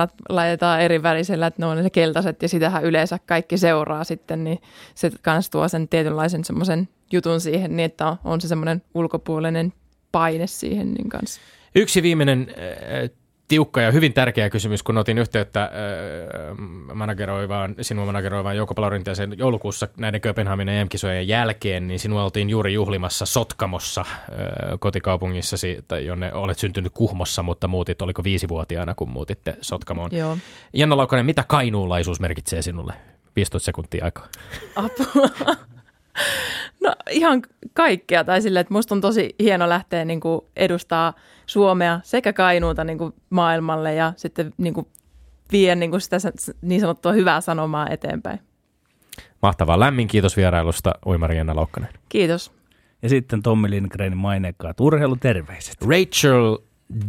keskiradat laitetaan eri värisellä, että ne on ne keltaiset ja sitähän yleensä kaikki seuraa sitten, niin se kans tuo sen tietynlaisen semmoisen jutun siihen, niin että on se semmoinen ulkopuolinen paine siihen niin kanssa. Yksi viimeinen tiukka ja hyvin tärkeä kysymys, kun otin yhteyttä äh, manageroivaan, sinua manageroivaan Jouko Palorinteeseen joulukuussa näiden Kööpenhaminan EM-kisojen jälkeen, niin sinua oltiin juuri juhlimassa Sotkamossa äh, kotikaupungissasi, tai jonne olet syntynyt Kuhmossa, mutta muutit, oliko viisivuotiaana, kun muutitte Sotkamoon. Joo. Janna Laukanen, mitä kainuulaisuus merkitsee sinulle? 15 sekuntia aikaa. Apua. No ihan kaikkea, tai silleen, että musta on tosi hieno lähteä niin kuin edustaa Suomea sekä Kainuuta niin kuin maailmalle ja sitten niin kuin vie niin kuin sitä niin sanottua hyvää sanomaa eteenpäin. Mahtavaa. Lämmin kiitos vierailusta, Uimari Jenna Laukkanen. Kiitos. Ja sitten Tommi Lindgrenin mainekkaat urheiluterveiset. Rachel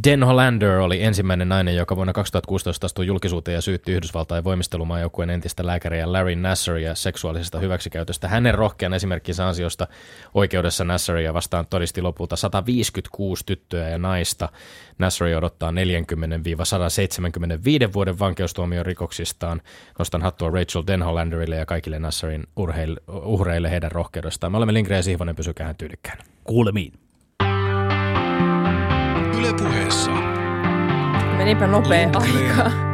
Den Hollander oli ensimmäinen nainen, joka vuonna 2016 astui julkisuuteen ja syytti Yhdysvaltain voimistelumaajoukkueen entistä lääkäriä Larry Nassaria seksuaalisesta hyväksikäytöstä. Hänen rohkean esimerkkinsä ansiosta oikeudessa Nassaria vastaan todisti lopulta 156 tyttöä ja naista. Nassari odottaa 40-175 vuoden vankeustuomion rikoksistaan. Nostan hattua Rachel Den Hollanderille ja kaikille Nassarin uhreille heidän rohkeudestaan. Me olemme Lindgren ja Sihvonen, pysykää tyylikkään. Kuulemiin. Yle puheessa. Menipä nopea aika.